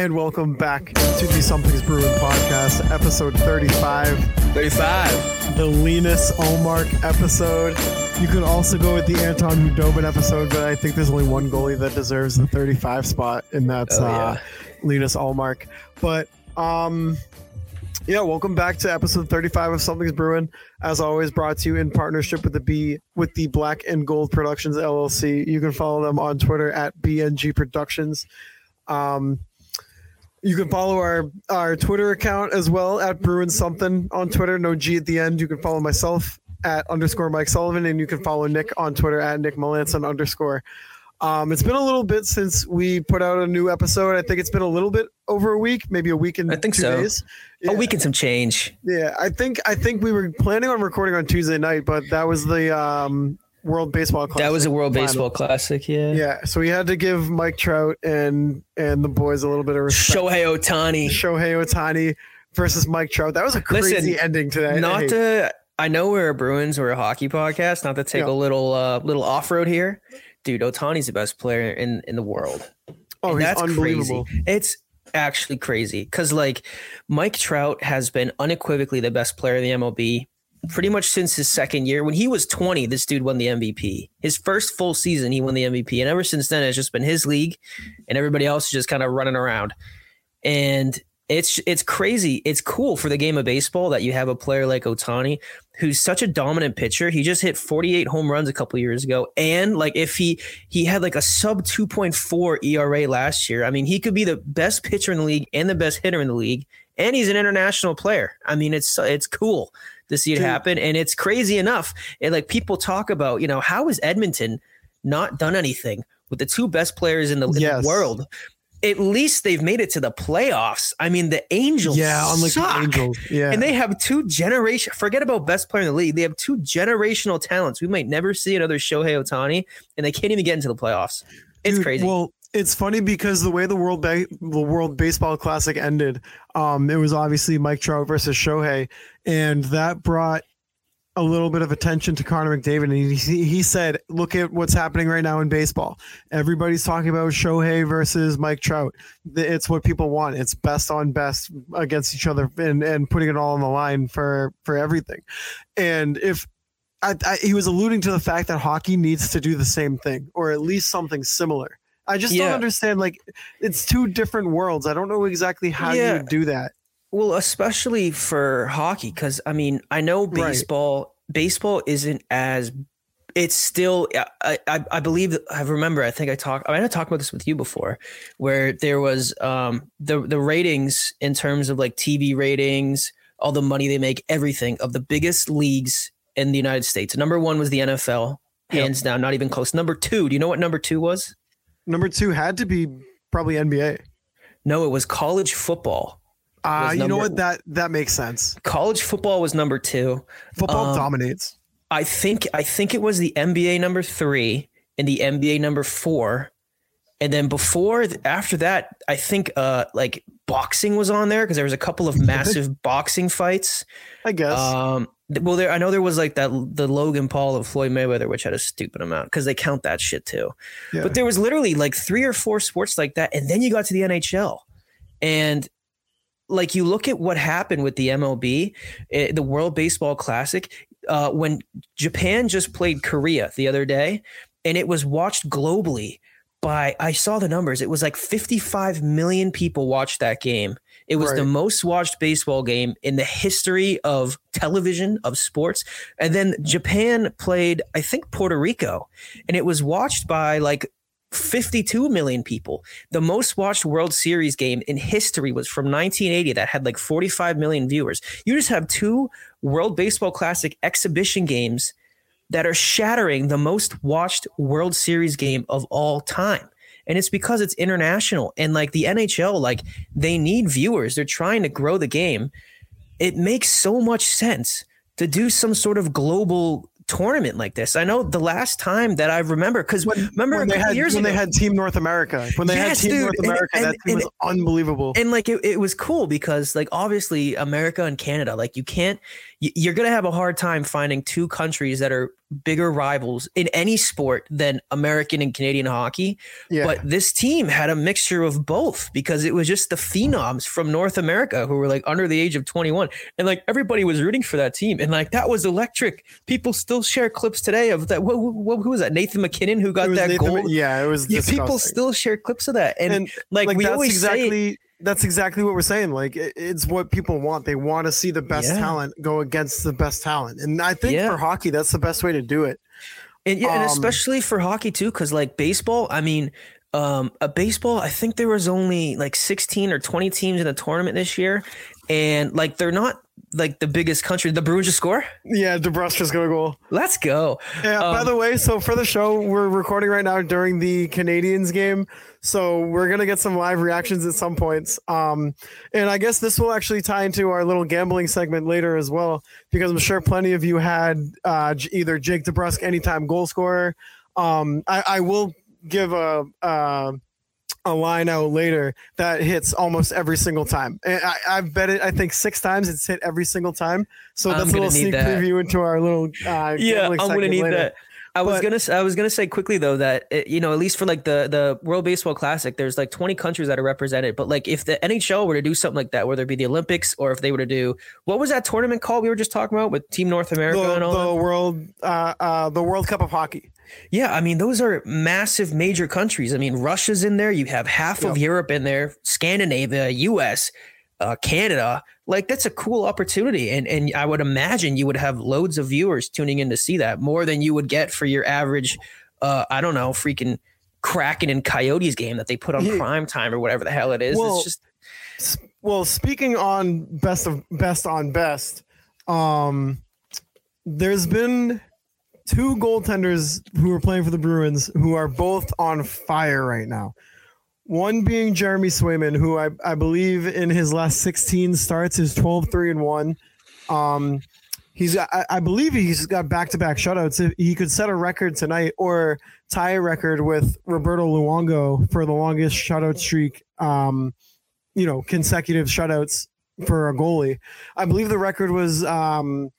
and welcome back to the Something's Bruin podcast, episode 35, 35. the Linus Ullmark episode. You could also go with the Anton Khudobin episode, but I think there's only one goalie that deserves the 35 spot, and that's Oh, uh, Linus Ullmark. But um, yeah, welcome back to episode 35 of Something's Bruin. As always, brought to you in partnership with the B with the Black and Gold Productions LLC. You can follow them on Twitter at BNG Productions. Um, you can follow our our Twitter account as well at Bruin Something on Twitter. No G at the end. You can follow myself at underscore Mike Sullivan, and you can follow Nick on Twitter at Nick Melanson underscore. Um, it's been a little bit since we put out a new episode. I think it's been a little bit over a week, maybe a week and I think two so. days. A week and some change. Yeah, I think I think we were planning on recording on Tuesday night, but that was the um, World Baseball Classic. That was a World final. Baseball Classic, yeah. Yeah, so we had to give Mike Trout and and the boys a little bit of respect. Shohei Ohtani. Shohei Ohtani versus Mike Trout. That was a crazy Listen, ending to that. Not to I know we're a Bruins, we're a hockey podcast, not to take Yeah. a little uh little off road here. Dude, Ohtani's the best player in in the world. oh, And he's that's unbelievable. crazy. It's actually crazy because like Mike Trout has been unequivocally the best player in the MLB pretty much since his second year. When he was 20, this dude won the MVP. His first full season, he won the MVP. And ever since then, it's just been his league and everybody else is just kind of running around. And it's it's crazy. It's cool for the game of baseball that you have a player like Ohtani who's such a dominant pitcher. He just hit 48 home runs a couple years ago. And like if he he had like a sub 2.4 ERA last year. I mean, he could be the best pitcher in the league and the best hitter in the league. And he's an international player. I mean, it's it's cool to see it Dude. happen. And it's crazy enough. And like people talk about, you know, how is Edmonton not done anything with the two best players in the, in Yes. the world? At least they've made it to the playoffs. I mean, the Angels, Yeah, unlike suck. the Angels. Yeah, And they have two generation. Forget about best player in the league. They have two generational talents. We might never see another Shohei Ohtani, and they can't even get into the playoffs. It's Dude, crazy. Well, it's funny because the way the World ba- the World Baseball Classic ended, um, it was obviously Mike Trout versus Shohei, and that brought a little bit of attention to Connor McDavid. And he, he said, "Look at what's happening right now in baseball. Everybody's talking about Shohei versus Mike Trout. It's what people want. It's best on best against each other, and and putting it all on the line for for everything. And if I, I, he was alluding to the fact that hockey needs to do the same thing, or at least something similar. I just don't understand. Like, it's two different worlds. I don't know exactly how you Yeah. would do that. Well, especially for hockey, because I mean, I know Right. baseball. Baseball isn't as. It's still. I, I I believe. I remember. I think I talked. I might have talked about this with you before, where there was um the the ratings in terms of like TV ratings, all the money they make, everything of the biggest leagues in the United States. Number one was the NFL, Yep. hands down, not even close. Number two. Do you know what number two was? Number two had to be probably NBA. No, it was college football. Uh, you know what? That that makes sense. College football was number two. Football Um, dominates. I think I think it was the NBA number three and the NBA number four, and then before after that, I think uh like boxing was on there because there was a couple of massive boxing fights. I guess. Um, well, there I know there was like that the Logan Paul of Floyd Mayweather, which had a stupid amount because they count that shit too. yeah. But there was literally like three or four sports like that, and then you got to the NHL, and like you look at what happened with the MLB, eh, the World Baseball Classic, uh, when Japan just played Korea the other day, and it was watched globally by I saw the numbers. It was like 55 million people watched that game. It was the most watched baseball game in the history of television of sports. And then Japan played, I think, Puerto Rico, and it was watched by like 52 million people. The most watched World Series game in history was from 1980 that had like 45 million viewers. You just have two World Baseball Classic exhibition games that are shattering the most watched World Series game of all time. And it's because it's international and like the NHL like they need viewers. They're trying to grow the game. It makes so much sense to do some sort of global tournament like this. I know the last time that I remember because remember when they had years when ago, they had Team North America. When they Yes, had Team dude, North and- America, and- that team and- was unbelievable. and like it, it was cool because like obviously America and Canada, like you can't you're gonna have a hard time finding two countries that are bigger rivals in any sport than American and Canadian hockey. yeah. But this team had a mixture of both because it was just the phenoms from North America who were like under the age of 21. And like everybody was rooting for that team. And like that was electric. People still share clips today of that. What, what, who was that? Nathan McKinnon who got that Nathan- goal. yeah, it was Yeah, people still share clips of that. And, and like, like we that's always say, exactly that's exactly what we're saying. Like it, it's what people want. They want to see the best Yeah. talent go against the best talent, and I think Yeah. for hockey, that's the best way to do it. And yeah, and Um, especially for hockey too, because like baseball, I mean, um, a baseball, I think there was only like 16 or 20 teams in the tournament this year, and like they're not like the biggest country. The Bruins just score. Yeah, DeBruska's gonna goal. Let's go. Yeah. by Um, the way, so for the show, we're recording right now during the Canadiens game, so we're gonna get some live reactions at some points. Um, and I guess this will actually tie into our little gambling segment later as well, because I'm sure plenty of you had uh, either Jake DeBrusk anytime goal scorer. Um, I, I will give a. Uh, a line out later that hits almost every single time. And I, I've bet it. I think six times. It's hit every single time. So I'm that's a little sneak that. preview into our little. Uh, Yeah, I'm gonna segment need later. that. I was gonna s- I was gonna say quickly though that uh, you know at least for like the the World Baseball Classic, there's like 20 countries that are represented. But like if the NHL were to do something like that, whether it be the Olympics or if they were to do what was that tournament called we were just talking about with Team North America The, and all that? the world, uh, uh, the World Cup of hockey. Yeah, I mean those are massive major countries. I mean Russia's in there. You have half of Europe in there, Scandinavia, U.S., uh, Canada. Like that's a cool opportunity, and and I would imagine you would have loads of viewers tuning in to see that more than you would get for your average. Uh, I don't know, freaking Kraken and Coyotes game that they put on Yeah. prime time or whatever the hell it is. Well, it's just Well, speaking on best of best on best, um, there's been two goaltenders who are playing for the Bruins who are both on fire right now. One being Jeremy Swayman, who I, I believe in his last 16 starts is 12 3 and 1. Um, he's I, I believe he's got back to back shutouts. He could set a record tonight or tie a record with Roberto Luongo for the longest shutout streak. Um, you know, consecutive shutouts for a goalie. I believe the record was um,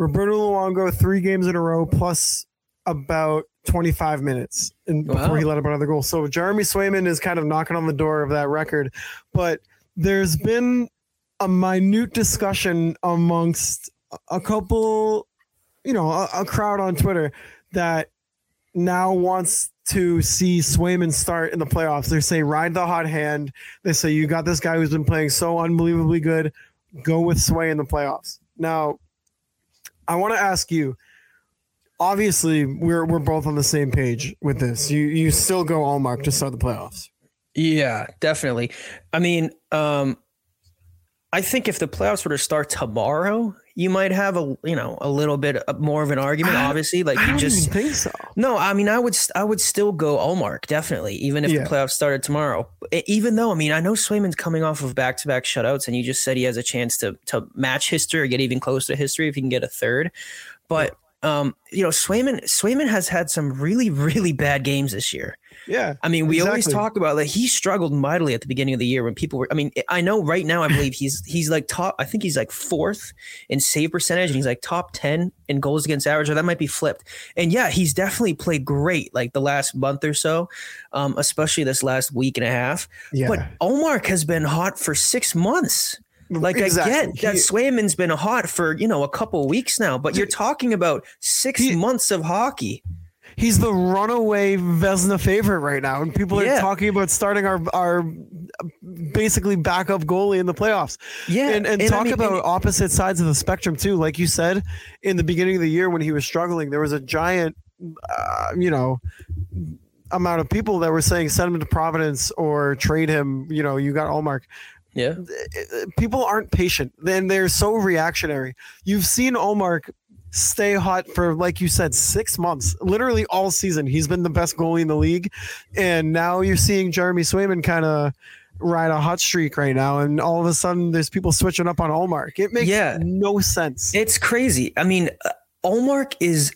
Roberto Luongo three games in a row plus about 25 minutes and Wow. before he let up another goal. So Jeremy Swayman is kind of knocking on the door of that record. But there's been a minute discussion amongst a couple, you know, a, a crowd on Twitter that now wants to see Swayman start in the playoffs. They say ride the hot hand. They say you got this guy who's been playing so unbelievably good. Go with Sway in the playoffs. Now, I want to ask you. Obviously, we're we're both on the same page with this. You you still go Ullmark to start the playoffs. Yeah, definitely. I mean, um, I think if the playoffs were to start tomorrow, you might have a you know a little bit more of an argument. Obviously, like I you just even think so. no. I mean, I would I would still go Ullmark definitely, even if Yeah. the playoffs started tomorrow. Even though I mean, I know Swayman's coming off of back to back shutouts, and you just said he has a chance to to match history or get even close to history if he can get a third. But um, you know, Swayman Swayman has had some really really bad games this year. Yeah, I mean, we always talk about that he struggled mightily at the beginning of the year when people were. I mean, I know right now, I believe he's he's like top. I think he's like fourth in save percentage, and he's like top ten in goals against average, or that might be flipped. And yeah, he's definitely played great like the last month or so, um, especially this last week and a half. yeah. But Ullmark has been hot for six months. Like Exactly. I get that He- Swayman's been hot for you know a couple weeks now, but you're talking about six He- months of hockey. He's the runaway Vezina favorite right now, and people are Yeah. talking about starting our our basically backup goalie in the playoffs. Yeah, and, and, I talk mean, about and- opposite sides of the spectrum too. Like you said, in the beginning of the year when he was struggling, there was a giant, uh, you know, amount of people that were saying send him to Providence or trade him. You know, you got Ullmark. Yeah. People aren't patient, and they're so reactionary. You've seen Ullmark stay hot for, like you said, six months, literally all season. He's been the best goalie in the league, and now you're seeing Jeremy Swayman kind of ride a hot streak right now, and all of a sudden there's people switching up on Ullmark. It makes Yeah. no sense. It's crazy. I mean, uh, Ullmark is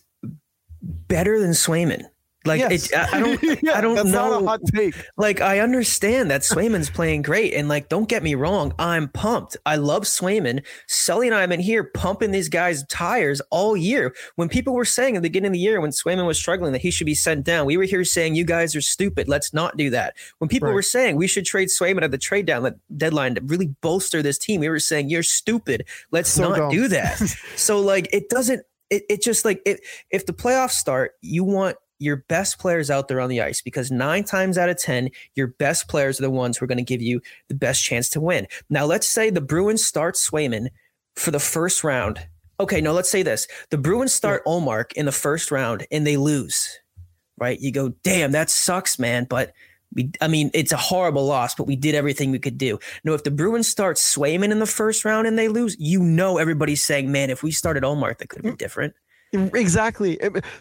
better than Swayman. Like Yes. it, I don't, Yeah, I don't that's know. Not a hot take. like I understand that Swayman's playing great, and like don't get me wrong, I'm pumped. I love Swayman. Sully and I have been here pumping these guys' tires all year. When people were saying at the beginning of the year when Swayman was struggling that he should be sent down, we were here saying you guys are stupid. Let's not do that. When people Right. were saying we should trade Swayman at the trade down that deadline to really bolster this team, we were saying you're stupid. Let's So not dumb. do that. so like it doesn't. It, it just like it. If the playoffs start, you want your best players out there on the ice because nine times out of 10, your best players are the ones who are going to give you the best chance to win. Now, let's say the Bruins start Swayman for the first round. Okay, no, let's say this the Bruins start Ullmark in the first round and they lose, right? You go, damn, that sucks, man. But we, I mean, it's a horrible loss, but we did everything we could do. No, if the Bruins start Swayman in the first round and they lose, you know everybody's saying, man, if we started Ullmark, that could have been mm. different. Exactly.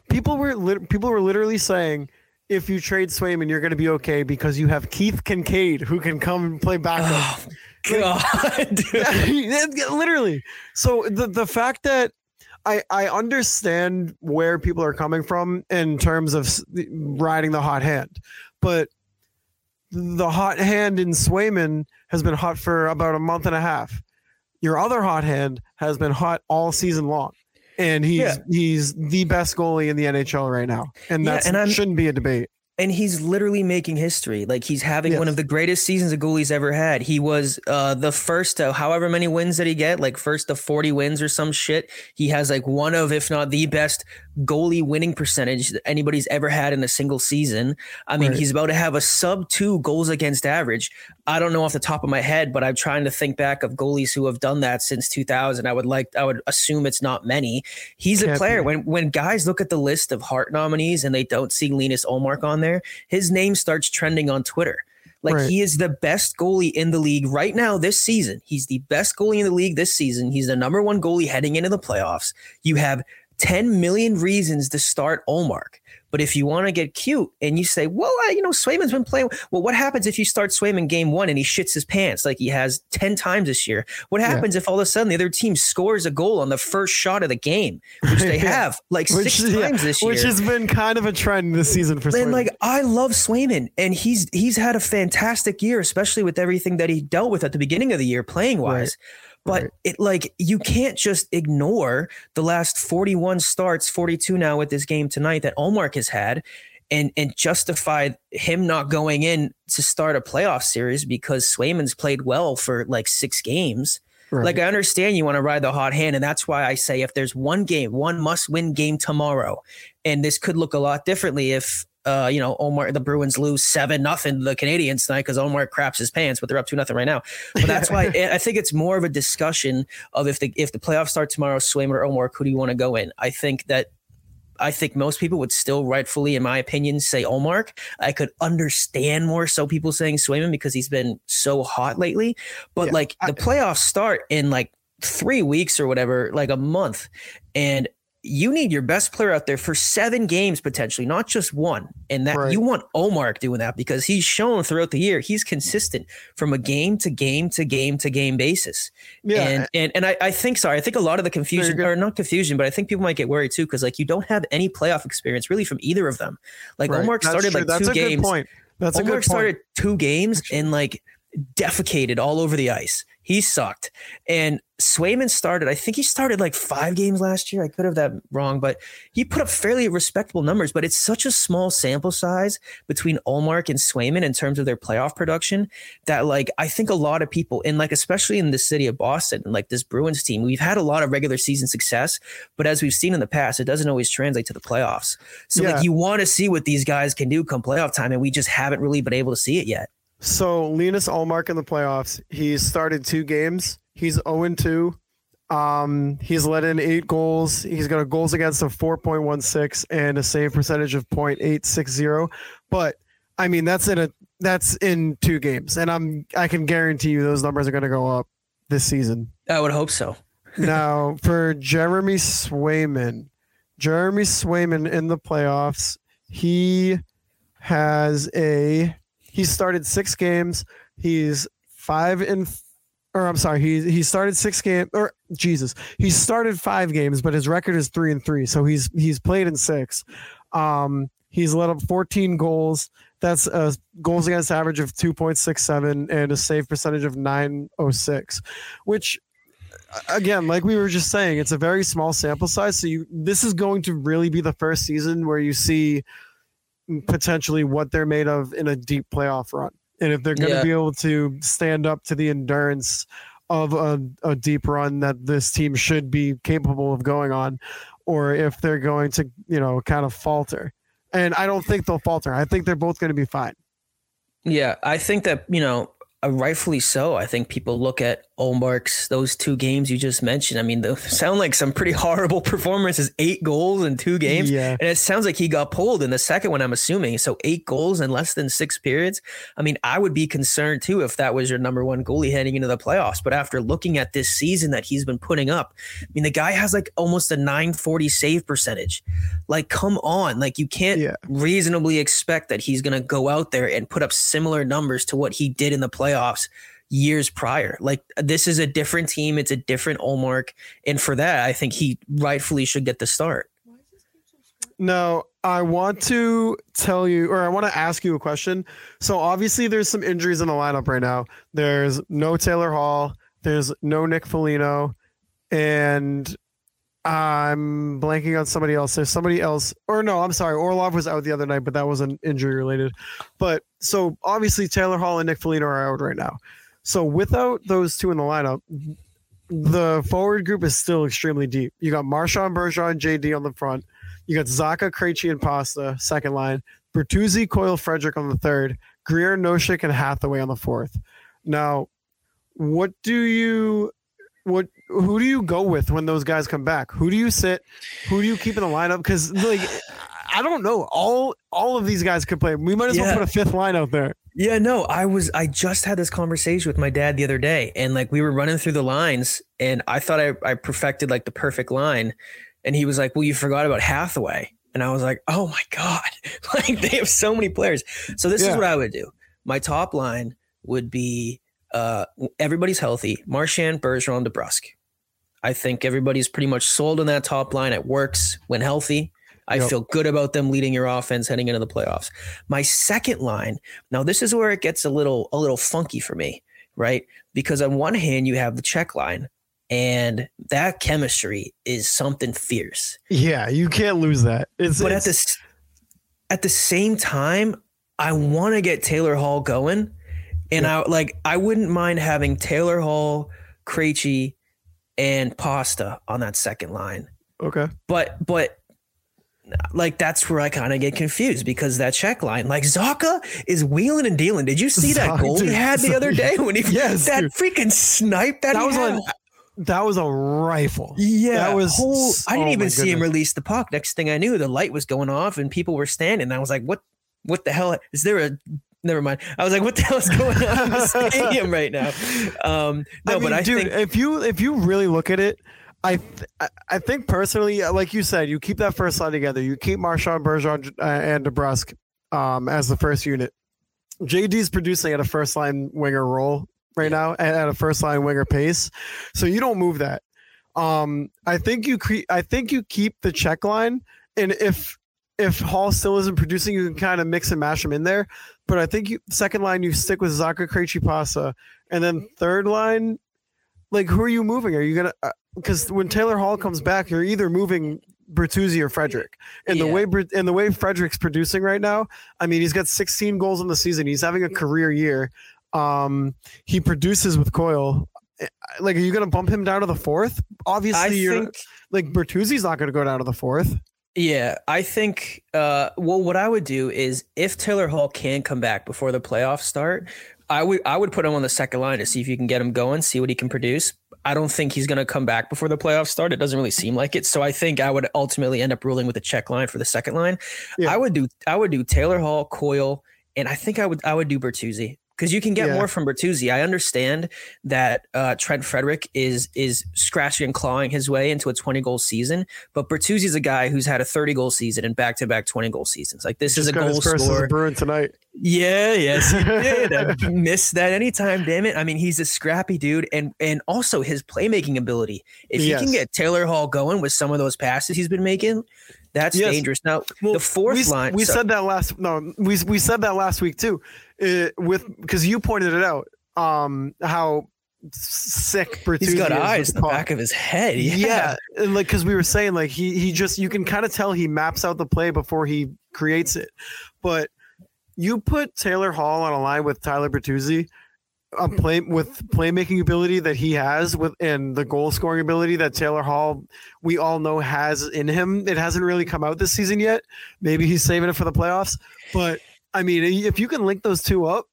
People were people were literally saying if you trade Swayman, you're going to be okay because you have Keith Kincaid who can come and play backup. Oh, God, dude. literally. So the the fact that I I understand where people are coming from in terms of riding the hot hand, but the hot hand in Swayman has been hot for about a month and a half. Your other hot hand has been hot all season long. And he's Yeah. he's the best goalie in the NHL right now. And that I'm- shouldn't be a debate. and he's literally making history. Like he's having one of the greatest seasons a goalie's ever had. He was uh, the first to however many wins did he get? Like first to 40 wins or some shit. He has like one of, if not the best goalie winning percentage that anybody's ever had in a single season. I mean, Right. he's about to have a sub two goals against average. I don't know off the top of my head, but I'm trying to think back of goalies who have done that since 2000. I would like, I would assume it's not many. He's a Can't player. be. When when guys look at the list of Hart nominees and they don't see Linus Ullmark on there, his name starts trending on Twitter. Like Right. he is the best goalie in the league right now this season. He's the best goalie in the league this season. He's the number one goalie heading into the playoffs. You have 10 million reasons to start Ullmark. But if you want to get cute and you say, well, uh, you know, Swayman's been playing. Well, what happens if you start Swayman game one and he shits his pants like he has 10 times this year? What Yeah. happens if all of a sudden the other team scores a goal on the first shot of the game, which they Yeah. have like Which, six yeah, times this year? which has been kind of a trend this season for And Swayman. like I love Swayman, and he's he's had a fantastic year, especially with everything that he dealt with at the beginning of the year, playing wise. But right. it like you can't just ignore the last 41 starts, 42 now with this game tonight that Ullmark has had, and and justify him not going in to start a playoff series because Swayman's played well for like six games. Right. Like I understand you want to ride the hot hand, and that's why I say if there's one game, one must-win game tomorrow, and this could look a lot differently if uh, you know Ullmark the Bruins lose seven nothing to the Canadiens tonight because Ullmark craps his pants, but they're up two nothing right now. But that's why I think it's more of a discussion of if the if the playoffs start tomorrow, Swayman or Ullmark, who do you want to go in? I think that. I think most people would still rightfully, in my opinion, say Ullmark. I could understand more so people saying Swayman because he's been so hot lately. But Yeah, like I- the playoffs start in like three weeks or whatever, like a month. And you need your best player out there for seven games potentially, not just one. And that Right. you want Ullmark doing that because he's shown throughout the year he's consistent from a game to game to game to game basis. yeah, And and and I, I think sorry, I think a lot of the confusion or not confusion, but I think people might get worried too because like you don't have any playoff experience really from either of them. Like right. Ullmark started like That's two a games. Good point. That's a Ullmark good point. started two games and like defecated all over the ice. He sucked. And Swayman started, I think he started like five games last year. I could have that wrong, but he put up fairly respectable numbers. But it's such a small sample size between Ullmark and Swayman in terms of their playoff production that, like, I think a lot of people, and like, especially in the city of Boston, like this Bruins team, we've had a lot of regular season success. But as we've seen in the past, it doesn't always translate to the playoffs. So, Yeah. like, you want to see what these guys can do come playoff time, and we just haven't really been able to see it yet. So Linus Ullmark in the playoffs. He's started two games. He's 0 2. Um, he's let in eight goals. He's got a goals against of 4.16 and a save percentage of 0.860. But I mean, that's in a that's in two games, and I'm I can guarantee you those numbers are going to go up this season. I would hope so. now for Jeremy Swayman, Jeremy Swayman in the playoffs, he has a he started six games. He's five in or I'm sorry, he he started six games or Jesus, he started five games, but his record is three and three. So he's he's played in six. Um, he's let up 14 goals. That's a goals against average of 2.67 and a save percentage of 906, which again, like we were just saying, it's a very small sample size. So you this is going to really be the first season where you see potentially what they're made of in a deep playoff run and if they're going to yeah. be able to stand up to the endurance of a, a deep run that this team should be capable of going on, or if they're going to, you know, kind of falter. And I don't think they'll falter. I think they're both going to be fine. Yeah, I think that, you know, uh, rightfully so. I think people look at Ullmark's those two games you just mentioned. I mean, they sound like some pretty horrible performances. Eight goals in two games, yeah. and it sounds like he got pulled in the second one. I'm assuming so. Eight goals in less than six periods. I mean, I would be concerned too if that was your number one goalie heading into the playoffs. But after looking at this season that he's been putting up, I mean, the guy has like almost a 940 save percentage. Like, come on, like you can't yeah. reasonably expect that he's going to go out there and put up similar numbers to what he did in the playoffs years prior. Like this is a different team, it's a different Ullmark, and for that, I think he rightfully should get the start. No, I want to tell you, or I want to ask you a question. So obviously, there's some injuries in the lineup right now. There's no Taylor Hall. There's no Nick Foligno, and I'm blanking on somebody else. There's somebody else, or no, I'm sorry. Orlov was out the other night, but that wasn't injury related. But so obviously Taylor Hall and Nick Foligno are out right now. So without those two in the lineup, the forward group is still extremely deep. You got Marchand Bergeron, JD on the front. You got Zacha, Krejci, and Pasta second line. Bertuzzi, Coyle, Frederic on the third. Greer, Nosek, and Hathaway on the fourth. Now, what do you what who do you go with when those guys come back? Who do you sit? Who do you keep in the lineup? Because like I don't know. All all of these guys could play. We might as yeah. well put a fifth line out there. Yeah, no, I was I just had this conversation with my dad the other day, and like we were running through the lines, and I thought I, I perfected like the perfect line, and he was like, "Well, you forgot about Hathaway," and I was like, "Oh my god!" like they have so many players. So this yeah. is what I would do. My top line would be uh, everybody's healthy. Marchand, Bergeron, DeBrusk. I think everybody's pretty much sold on that top line. It works when healthy. I yep. feel good about them leading your offense heading into the playoffs. My second line, now this is where it gets a little a little funky for me, right? Because on one hand you have the check line, and that chemistry is something fierce. Yeah, you can't lose that. It's, but it's, at this at the same time, I want to get Taylor Hall going and yeah. I like I wouldn't mind having Taylor Hall, Krejci, and Pasta on that second line. Okay. But but like that's where I kind of get confused because that check line, like Zacha is wheeling and dealing. Did you see that goal he had the other day when he yes, that dude. freaking snipe that, that was had? that was a rifle. Yeah, that was. Whole, I didn't oh even see him release the puck. Next thing I knew, the light was going off and people were standing. I was like, "What? What the hell? Is there a never mind. I was like, what the hell is going on in the stadium right now? Um, no, I mean, but I dude, think if you if you really look at it, I th- I think personally, like you said, you keep that first line together. You keep Marchand, Bergeron, uh, and DeBrusk um, as the first unit. JD's producing at a first line winger role right now, at, at a first line winger pace. So you don't move that. Um, I think you cre- I think you keep the check line, and if if Hall still isn't producing, you can kind of mix and mash him in there. But I think you, second line you stick with Zacha Krejci Pasa, and then third line, like who are you moving? Are you gonna? Because when Taylor Hall comes back, you're either moving Bertuzzi or Frederic. And yeah. the way and the way Frederic's producing right now, I mean, he's got 16 goals in the season. He's having a career year. Um, he produces with Coyle. Eh, like, are you going to bump him down to the fourth? Obviously, I you're think, like Bertuzzi's not going to go down to the fourth. Yeah, I think. Uh, well, what I would do is if Taylor Hall can come back before the playoffs start, I would I would put him on the second line to see if you can get him going, see what he can produce. I don't think he's going to come back before the playoffs start. It doesn't really seem like it. So I think I would ultimately end up ruling with a check line for the second line. Yeah. I would do I would do Taylor Hall, Coyle, and I think I would I would do Bertuzzi because you can get Yeah. more from Bertuzzi. I understand that uh, Trent Frederic is is scratching and clawing his way into a 20 goal season, but Bertuzzi's a guy who's had a 30 goal season and back to back 20 goal seasons. Like this is a goal first as a scorer. Bruin tonight. Yeah, yes, he did. I missed that anytime. Damn it! I mean, he's a scrappy dude, and and also his playmaking ability. If you can get Taylor Hall going with some of those passes he's been making, that's Yes. dangerous. Now Well, the fourth we, line. We so- said that last. No, we we said that last week too. Uh, with because you pointed it out. Um, how sick Bertuzzi he's got is eyes in the back of his head. Yeah, Yeah, and like because we were saying, like he he just you can kind of tell he maps out the play before he creates it. But you put Taylor Hall on a line with Tyler Bertuzzi, a play with playmaking ability that he has with and the goal scoring ability that Taylor Hall we all know has in him. It hasn't really come out this season yet. Maybe he's saving it for the playoffs. But I mean, if you can link those two up,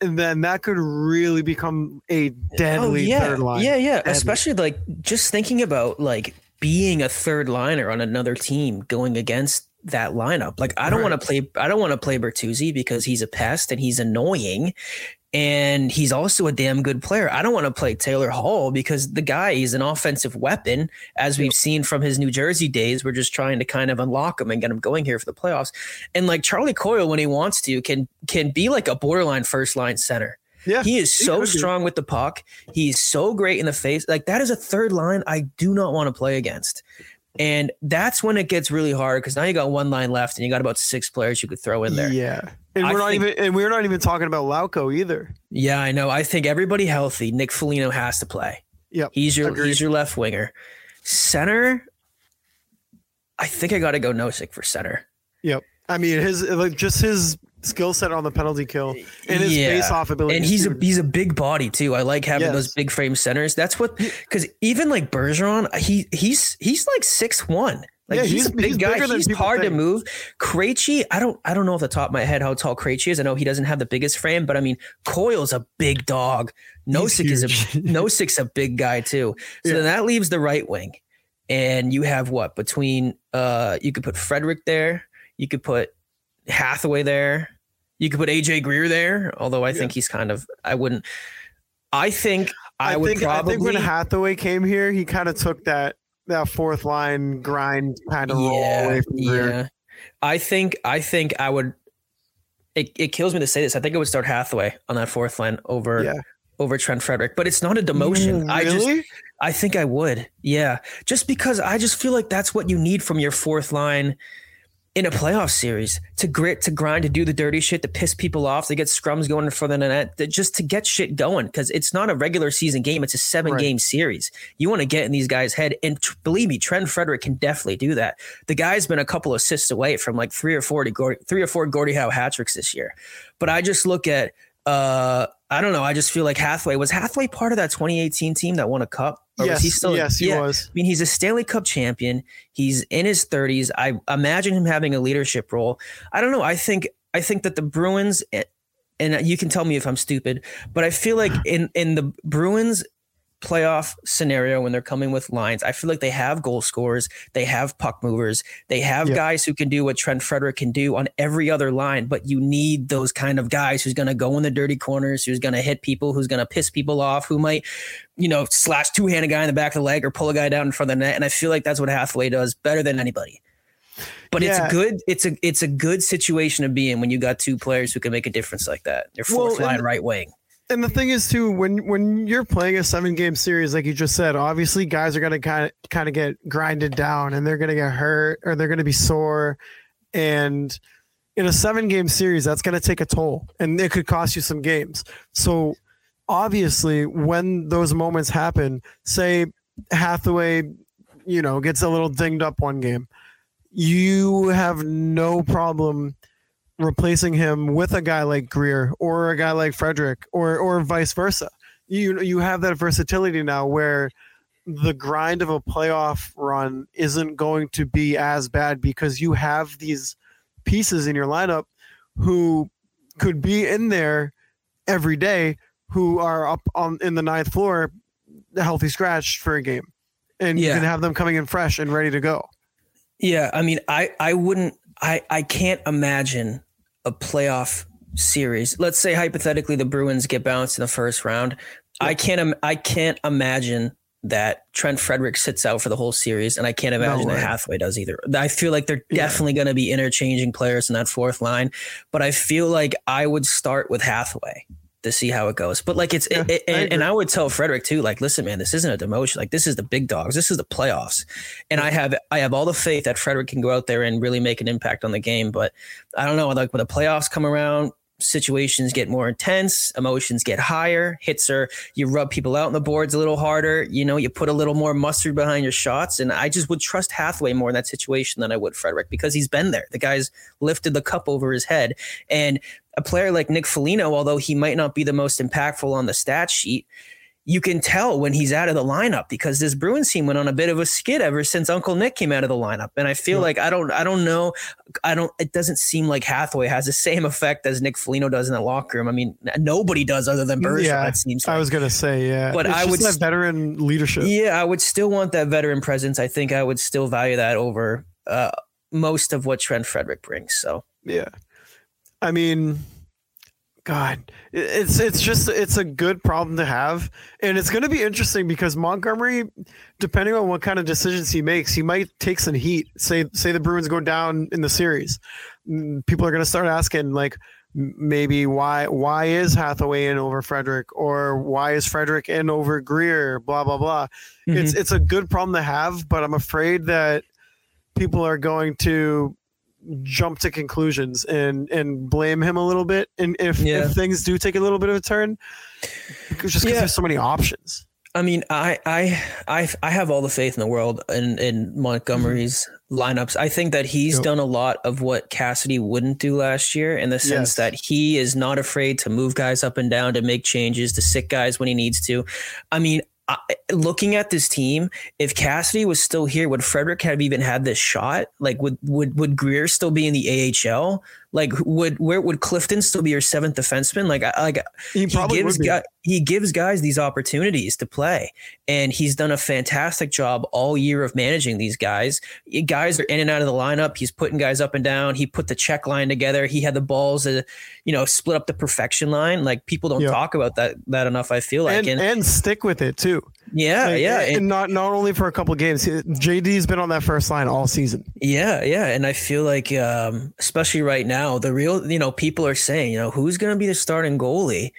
and then that could really become a deadly oh, yeah. third line. Yeah, yeah. Deadly. Especially like just thinking about like being a third liner on another team going against that lineup. Like I don't Right. want to play I don't want to play Bertuzzi because he's a pest and he's annoying and he's also a damn good player. I don't want to play Taylor Hall because the guy is an offensive weapon as we've seen from his New Jersey days. We're just trying to kind of unlock him and get him going here for the playoffs. And like Charlie Coyle when he wants to can can be like a borderline first line center. Yeah, He is so be. strong with the puck. He's so great in the face. Like that is a third line I do not want to play against. And that's when it gets really hard because now you got one line left and you got about six players you could throw in there. Yeah, Yeah, and we're not think- even and we're not even talking about Lauko either. Yeah, I know. I think everybody healthy. Nick Foligno has to play. Yep, He's your Agreed. he's your left winger. Center. I think I got to go Nosek for center. yep. I mean, his like just his skill set on the penalty kill and his Yeah. face-off ability. and he's a he's a big body too. I like having Yes. those big frame centers. That's what because even like Bergeron, he he's he's like six one. Like Yeah, he's, he's- a big he's guy. than He's hard to move. Krejci, I don't I don't know off the top of my head how tall Krejci is. I know he doesn't have the biggest frame, but I mean Coyle's a big dog. Nosek is a. Nosek's a big guy too. So Yeah. then that leaves the right wing, and you have what between uh you could put Frederic there. You could put Hathaway there. You could put AJ Greer there, although I think he's kind of I wouldn't. I think I, I, would think probably I think when Hathaway came here, he kind of took that that fourth line grind kind of roll yeah away from yeah. I think I think I would. It, it kills me to say this. I think I would start Hathaway on that fourth line over Yeah. over Trent Frederic, but it's not a demotion. Ooh, I just? I think I would. Yeah. Just because I just feel like that's what you need from your fourth line in a playoff series to grit, to grind, to do the dirty shit, to piss people off, to get scrums going in front of the net, to, just to get shit going. Cause it's not a regular season game. It's a seven Right. game series. You want to get in these guys' head. And tr- believe me, Trent Frederic can definitely do that. The guy's been a couple assists away from like three or four to Gordy, three or four Gordie Howe hat tricks this year. But I just look at, uh, I don't know. I just feel like Hathaway was Hathaway part of that 2018 team that won a cup. Or Yes, was he still? yes, he yeah. was. I mean, he's a Stanley Cup champion. He's in his 30s. I imagine him having a leadership role. I don't know. I think I think that the Bruins and you can tell me if I'm stupid, but I feel like in in the Bruins playoff scenario when they're coming with lines, I feel like they have goal scorers, they have puck movers, they have Yeah. guys who can do what Trent Frederic can do on every other line, but you need those kind of guys who's going to go in the dirty corners, who's going to hit people, who's going to piss people off, who might, you know, slash two hand a guy in the back of the leg or pull a guy down in front of the net. And I feel like that's what Hathaway does better than anybody. But Yeah. it's good. It's a it's a good situation to be in when you got two players who can make a difference like that. Your fourth Well, line right wing. And the thing is too, when when you're playing a seven game series, like you just said, obviously guys are gonna kind of kind of get grinded down and they're gonna get hurt or they're gonna be sore. And in a seven game series, that's gonna take a toll and it could cost you some games. So obviously when those moments happen, say Hathaway, you know, gets a little dinged up one game, you have no problem replacing him with a guy like Greer or a guy like Frederic or or vice versa. You you have that versatility now where the grind of a playoff run isn't going to be as bad because you have these pieces in your lineup who could be in there every day who are up on in the ninth floor, healthy scratch for a game, and Yeah. you can have them coming in fresh and ready to go. Yeah, I mean, I I wouldn't I I can't imagine a playoff series. Let's say hypothetically the Bruins get bounced in the first round. I can't I can't imagine that Trent Frederic sits out for the whole series, and I can't imagine that. Hathaway does either. I feel like they're Yeah. definitely going to be interchanging players in that fourth line, but I feel like I would start with Hathaway to see how it goes. But like it's Yeah, it, I and, and. I would tell Frederic too, like, listen, man, this isn't a demotion. Like this is the big dogs. This is the playoffs. And I have I have all the faith that Frederic can go out there and really make an impact on the game. But I don't know, like when the playoffs come around, situations get more intense, emotions get higher, hits are you rub people out on the boards a little harder, you know, you put a little more mustard behind your shots. And I just would trust Hathaway more in that situation than I would Frederic because he's been there. The guy's lifted the cup over his head. And a player like Nick Foligno, although he might not be the most impactful on the stat sheet, you can tell when he's out of the lineup because this Bruins team went on a bit of a skid ever since Uncle Nick came out of the lineup. And I feel Yeah. like I don't I don't know I don't it doesn't seem like Hathaway has the same effect as Nick Foligno does in the locker room. I mean, nobody does other than Bergeron, Yeah, it seems I was gonna say, yeah, But It's I just would that veteran leadership. yeah, I would still want that veteran presence. I think I would still value that over uh, most of what Trent Frederic brings. So Yeah. I mean, God, it's it's just it's a good problem to have, and it's going to be interesting because Montgomery, depending on what kind of decisions he makes, he might take some heat. Say say the Bruins go down in the series, Mm, people are going to start asking like maybe why why is Hathaway in over Frederic or why is Frederic in over Greer? Blah blah blah. It's it's a good problem to have, but I'm afraid that people are going to jump to conclusions and and blame him a little bit and if, Yeah. if things do take a little bit of a turn just because Yeah. there's so many options I mean, I I I I have all the faith in the world in in Montgomery's mm-hmm. lineups. I think that he's Yep. done a lot of what Cassidy wouldn't do last year in the sense Yes. that he is not afraid to move guys up and down to make changes to sit guys when he needs to. I mean, I, looking at this team, if Cassidy was still here, would Frederic have even had this shot? Like, would would would Greer still be in the AHL? Like, would where would Clifton still be your seventh defenseman? Like, I like he he gives guy, he gives guys these opportunities to play and he's done a fantastic job all year of managing these guys. Guys are in and out of the lineup. He's putting guys up and down. He put the check line together. He had the balls to you know split up the perfection line. Like people don't Yeah. talk about that that enough i feel like and, and, and stick with it too yeah Like, yeah and and- not not only for a couple games jd's been on that first line all season. Yeah, yeah, and I feel like, um, especially right now, the real, you know, people are saying, you know, who's going to be the starting goalie,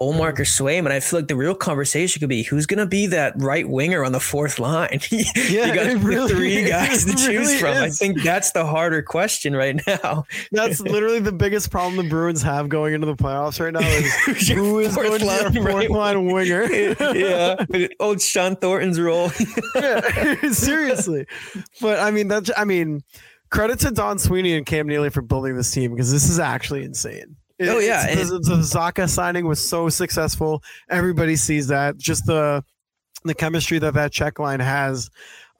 Ullmark or Swayman? I feel like the real conversation could be who's going to be that right winger on the fourth line. yeah, you got really- three guys to choose really from. I think that's the harder question right now. that's literally the biggest problem the bruins have going into the playoffs right now is who is fourth to be line fourth right line winger yeah, old Shawn Thornton's role. yeah, seriously. But I mean, that's I mean, credit to Don Sweeney and Cam Neely for building this team because this is actually insane. Oh, yeah, it's- the, the Zacha signing was so successful. Everybody sees that. Just the the chemistry that that check line has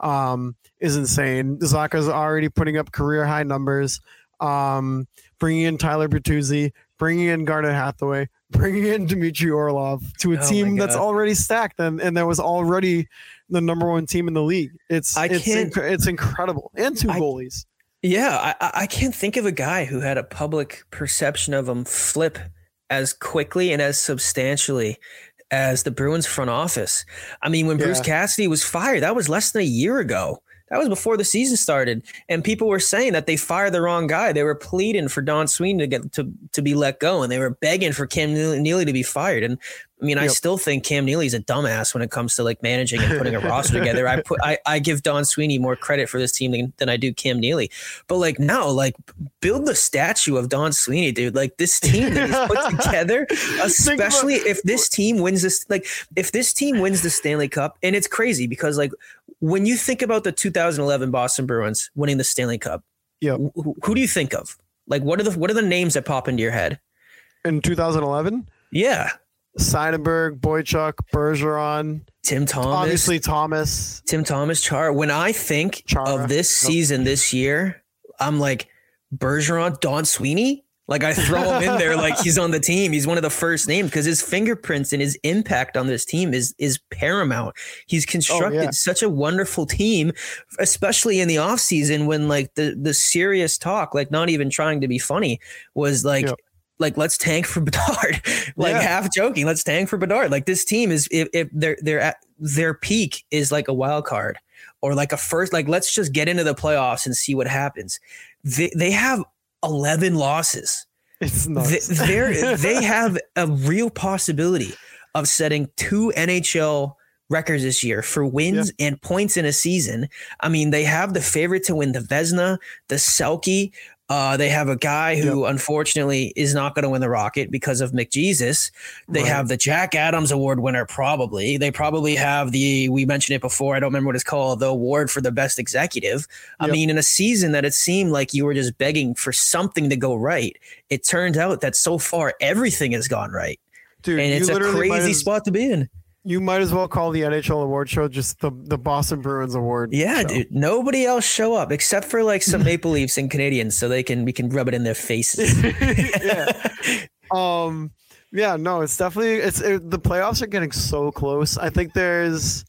um, is insane. Zacha's already putting up career high numbers. Um, bringing in Tyler Bertuzzi, bringing in Garnet Hathaway, bringing in Dmitry Orlov to a Oh team that's already stacked and, and that was already the number one team in the league. It's I it's inc- it's incredible, and two I- goalies. Yeah, I- I, can't think of a guy who had a public perception of him flip as quickly and as substantially as the Bruins front office. I mean, when Bruce Cassidy was fired, that was less than a year ago. That was before the season started, and people were saying that they fired the wrong guy. They were pleading for Don Sweeney to get to, to be let go, and they were begging for Cam Neely to be fired. And I mean, I still think Cam Neely's a dumbass when it comes to like managing and putting a roster together. I put I, I give Don Sweeney more credit for this team than, than I do Cam Neely. But like now, like build the statue of Don Sweeney, dude. Like this team that he's put together, especially if this team wins this, like if this team wins the Stanley Cup, and it's crazy because like when you think about the 2011 Boston Bruins winning the Stanley Cup, Yep. who, who do you think of? Like what are the what are the names that pop into your head? In 2011, Yeah, Seidenberg, Boychuk, Bergeron, Tim Thomas, obviously Thomas. Tim Thomas, Char. When I think Chara. of this season this year, I'm like Bergeron, Don Sweeney. Like I throw him in there like he's on the team. He's one of the first names because his fingerprints and his impact on this team is is paramount. He's constructed Oh, yeah. such a wonderful team, especially in the offseason when like the the serious talk, like not even trying to be funny, was like Yep. like let's tank for Bedard. like Yeah. half joking, let's tank for Bedard. Like this team is if, if they're they're at their peak is like a wild card or like a first like let's just get into the playoffs and see what happens. They they have 11 losses. It's They, nuts. they have a real possibility of setting two NHL records this year for wins and points in a season. I mean, they have the favorite to win the Vezina, the Selke. Uh, they have a guy who unfortunately is not going to win the Rocket because of McJesus. They Right. have the Jack Adams Award winner, probably. They probably have the, we mentioned it before, I don't remember what it's called, the award for the best executive. I Yep. mean, in a season that it seemed like you were just begging for something to go right, it turned out that so far everything has gone right. Dude, And it's a crazy spot to be in. You might as well call the NHL award show just the the Boston Bruins award. Yeah, show. dude. Nobody else show up except for like some Maple Leafs and Canadiens, so they can we can rub it in their faces. yeah. Um. Yeah. No. It's definitely. It's it, the playoffs are getting so close. I think there's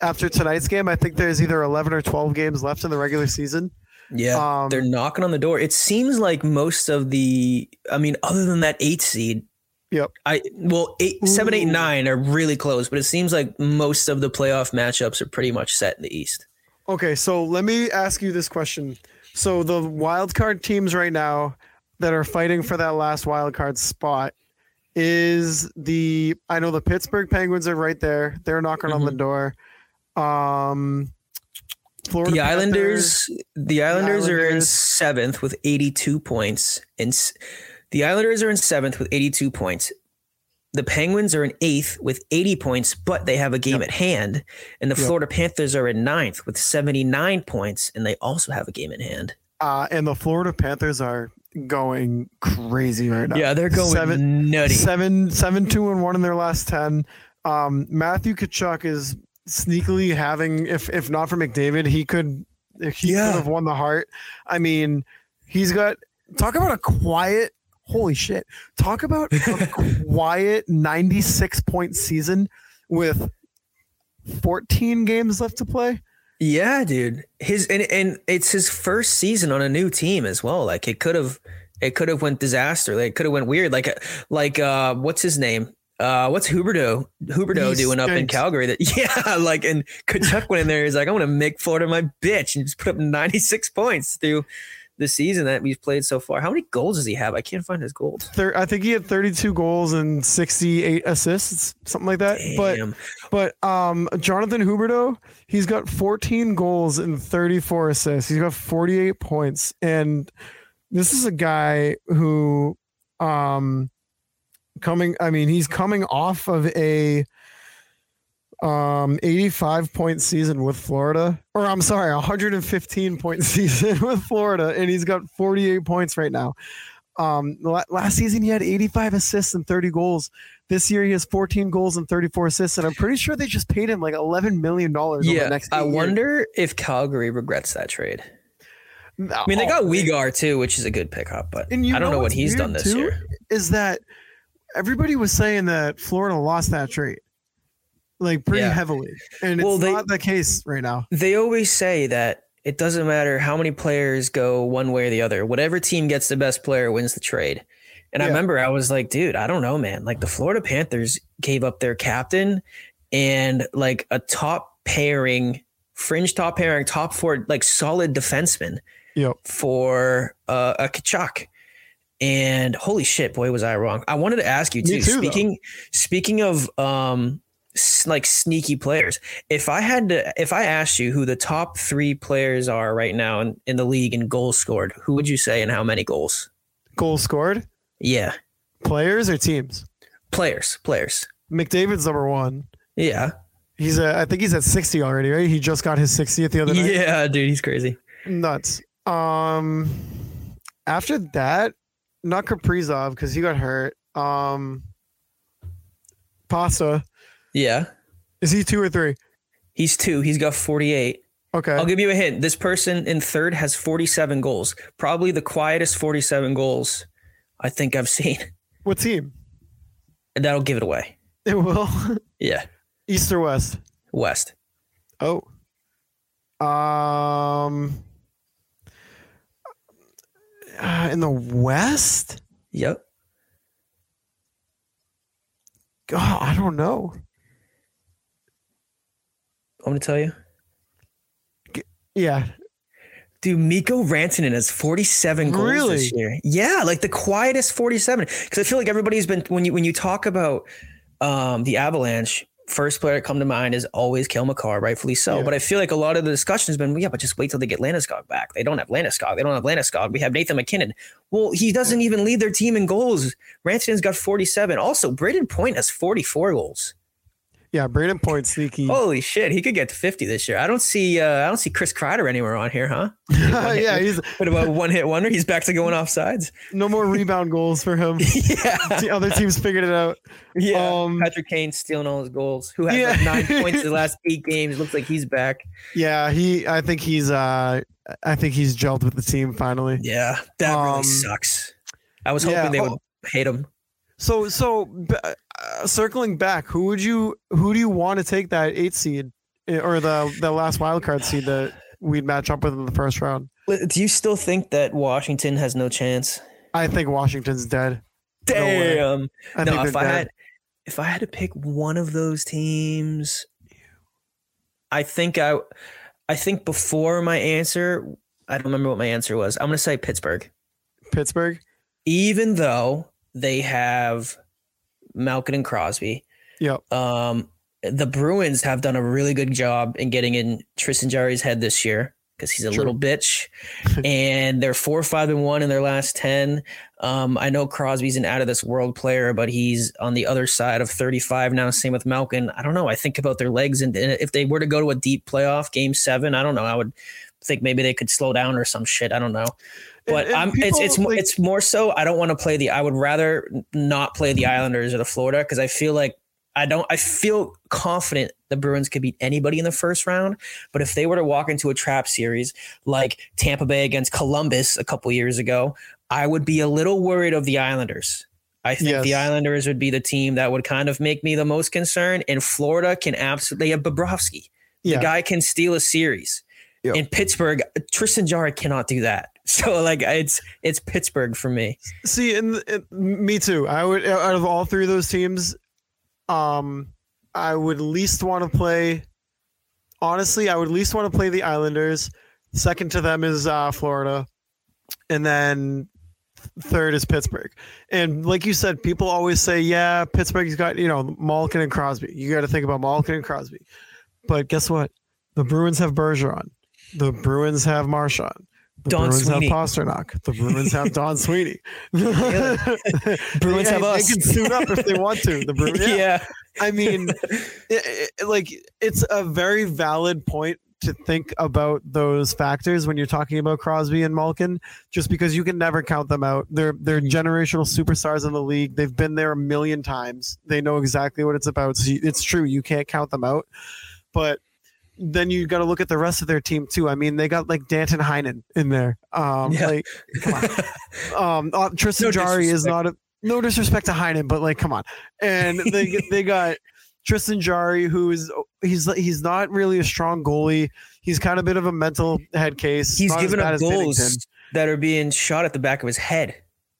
after tonight's game. I think there's either 11 or 12 games left in the regular season. Yeah, Um, they're knocking on the door. It seems like most of the, I mean, other than that eight seed, Yep. I well eight, seven, eight, Ooh. nine are really close, but it seems like most of the playoff matchups are pretty much set in the East. Okay. So let me ask you this question. So the wild card teams right now that are fighting for that last wild card spot is the I know the Pittsburgh Penguins are right there. They're knocking on the door. Um. Florida the Panthers- Islanders, the Islanders are in seventh with 82 points, and s- the Islanders are in seventh with 82 points. The Penguins are in eighth with 80 points, but they have a game at hand. And the Yep. Florida Panthers are in ninth with 79 points, and they also have a game in hand. Uh, and the Florida Panthers are going crazy right now. Yeah, they're going Seven- nutty. Seven, seven, two, and one in their last ten. Um, Matthew Tkachuk is sneakily having, if if not for McDavid, he could he Yeah. could have won the Hart. I mean, he's got talk about a quiet. Holy shit! Talk about a quiet ninety-six point season with fourteen games left to play. Yeah, dude. His and, and it's his first season on a new team as well. Like it could have it could have went disaster. Like it could have went weird. Like like uh what's his name? Uh what's Huberdeau Huberdeau doing up in. Calgary that yeah, like and Tkachuk went in there, he's like, I want to make Florida my bitch and just put up 96 points through the season that we've played so far. How many goals does he have? I can't find his goals. I think he had 32 goals and 68 assists, something like that. But but um, Jonathan Huberdeau, he's got 14 goals and 34 assists. He's got 48 points, and this is a guy who, um, coming. I mean, he's coming off of a um 85 point season with Florida or I'm sorry 115 point season with Florida and he's got 48 points right now um last season he had 85 assists and 30 goals this year he has 14 goals and 34 assists and I'm pretty sure they just paid him like 11 million dollars Yeah, the next I years. wonder if Calgary regrets that trade. I mean, they got Weegar too, which is a good pickup, but I don't know know what he's done this too? year. is that everybody was saying that Florida lost that trade like pretty Yeah. heavily and it's Well, they- not the case right now They always say that it doesn't matter how many players go one way or the other. Whatever team gets the best player wins the trade. And I remember I was like, dude, I don't know, man. Like the Florida Panthers gave up their captain and like a top pairing, fringe top pairing, top four, like solid defenseman yep for uh, a Tkachuk. And holy shit, boy, was I wrong. I wanted to ask you too. too, though. speaking speaking of um like sneaky players, if I had to if I asked you who the top three players are right now in, in the league in goals scored, who would you say and how many goals? goals scored Yeah. players or teams Players. Players. McDavid's number one Yeah. He's a, I think he's at 60 already, right? He just got his 60th the other night. Yeah, dude, he's crazy. Nuts. Um, after that, not Kaprizov because he got hurt. Um, Pasta Yeah. is he two or three? He's two. He's got 48. Okay, I'll give you a hint. This person in third has 47 goals. Probably the quietest 47 goals I think I've seen. What team? And that'll give it away. It will. Yeah. East or West? West. Oh. Um. uh, in the West? Yep. God, I don't know. I'm gonna tell you. Yeah. Dude, Mikko Rantanen has 47 goals Really? this year. Yeah, like the quietest 47. Because I feel like everybody's been when you when you talk about um, the Avalanche, first player to come to mind is always Cale Makar, rightfully so. Yeah. But I feel like a lot of the discussion has been, well, yeah, but just wait till they get Landeskog back. They don't have Landeskog. They don't have Landeskog. We have Nathan MacKinnon. Well, he doesn't even lead their team in goals. Rantanen's got 47. Also, Brayden Point has 44 goals. Yeah, Brandon Point sneaky. Holy shit, he could get to 50 this year. I don't see uh, I don't see Chris Kreider anywhere on here, huh? yeah, he's What about one hit wonder? He's back to going off sides. no more rebound goals for him. yeah. The other teams figured it out. Yeah. Um, Patrick Kane stealing all his goals. Who has Yeah. like nine points in the last eight games. Looks like he's back. Yeah, he. I think he's. Uh, I think he's gelled with the team finally. Yeah. That Um, really sucks. I was hoping yeah, they oh. would hate him. So, so uh, circling back, who would you? Who do you want to take that eight seed eh, or the the last wild card seed that we'd match up with in the first round? Do you still think that Washington has no chance? I think Washington's dead. No. Damn. I no, if I dead. had if I had to pick one of those teams, I think I I think before my answer, I don't remember what my answer was. I'm gonna say Pittsburgh. Pittsburgh. Even though they have Malkin and Crosby, Yep. um, the Bruins have done a really good job in getting in Tristan Jarry's head this year because he's a True. little bitch, and they're four, five, and one in their last ten. Um, I know Crosby's an out of this world player, but he's on the other side of 35 now. Same with Malkin. I don't know. I think about their legs, and, and if they were to go to a deep playoff game seven, I don't know. I would think maybe they could slow down or some shit. I don't know. But And- and I'm it's it's like- it's more so I don't want to play the I would rather not play the Islanders or the Florida because I feel like I don't I feel confident the Bruins could beat anybody in the first round. But if they were to walk into a trap series like Tampa Bay against Columbus a couple years ago, I would be a little worried of the Islanders. I think the Islanders would be the team that would kind of make me the most concerned. And Florida can absolutely they have Bobrovsky. The Yeah. guy can steal a series. Yep. In Pittsburgh, Tristan Jarry cannot do that. So like it's it's Pittsburgh for me. See, and, and me too. I would out of all three of those teams, um, I would least want to play. Honestly, I would least want to play the Islanders. Second to them is uh, Florida, and then third is Pittsburgh. And like you said, people always say, "Yeah, Pittsburgh's got you know Malkin and Crosby." You got to think about Malkin and Crosby. But guess what? The Bruins have Bergeron. The Bruins have Marchand. The Don Bruins Sweeney. have Pastrnak. The Bruins have Don Sweeney. Bruins They- have they us. can suit up if they want to. The Bruins. yeah. Yeah. I mean, it, it- like it's a very valid point to think about those factors when you're talking about Crosby and Malkin, just because you can never count them out. They're they're mm-hmm. generational superstars in the league. They've been there a million times. They know exactly what it's about. So it's true, you can't count them out. But then you got to look at the rest of their team too. I mean, they got like Danton Heinen in there. Um, Yeah. like come on. Um, uh, Tristan No Jarry is not a no disrespect to Heinen, but like, come on. And they they got Tristan Jarry, who is he's he's not really a strong goalie. He's kind of a bit of a mental head case. He's Not as giving bad up goals Binnington. that are being shot at the back of his head.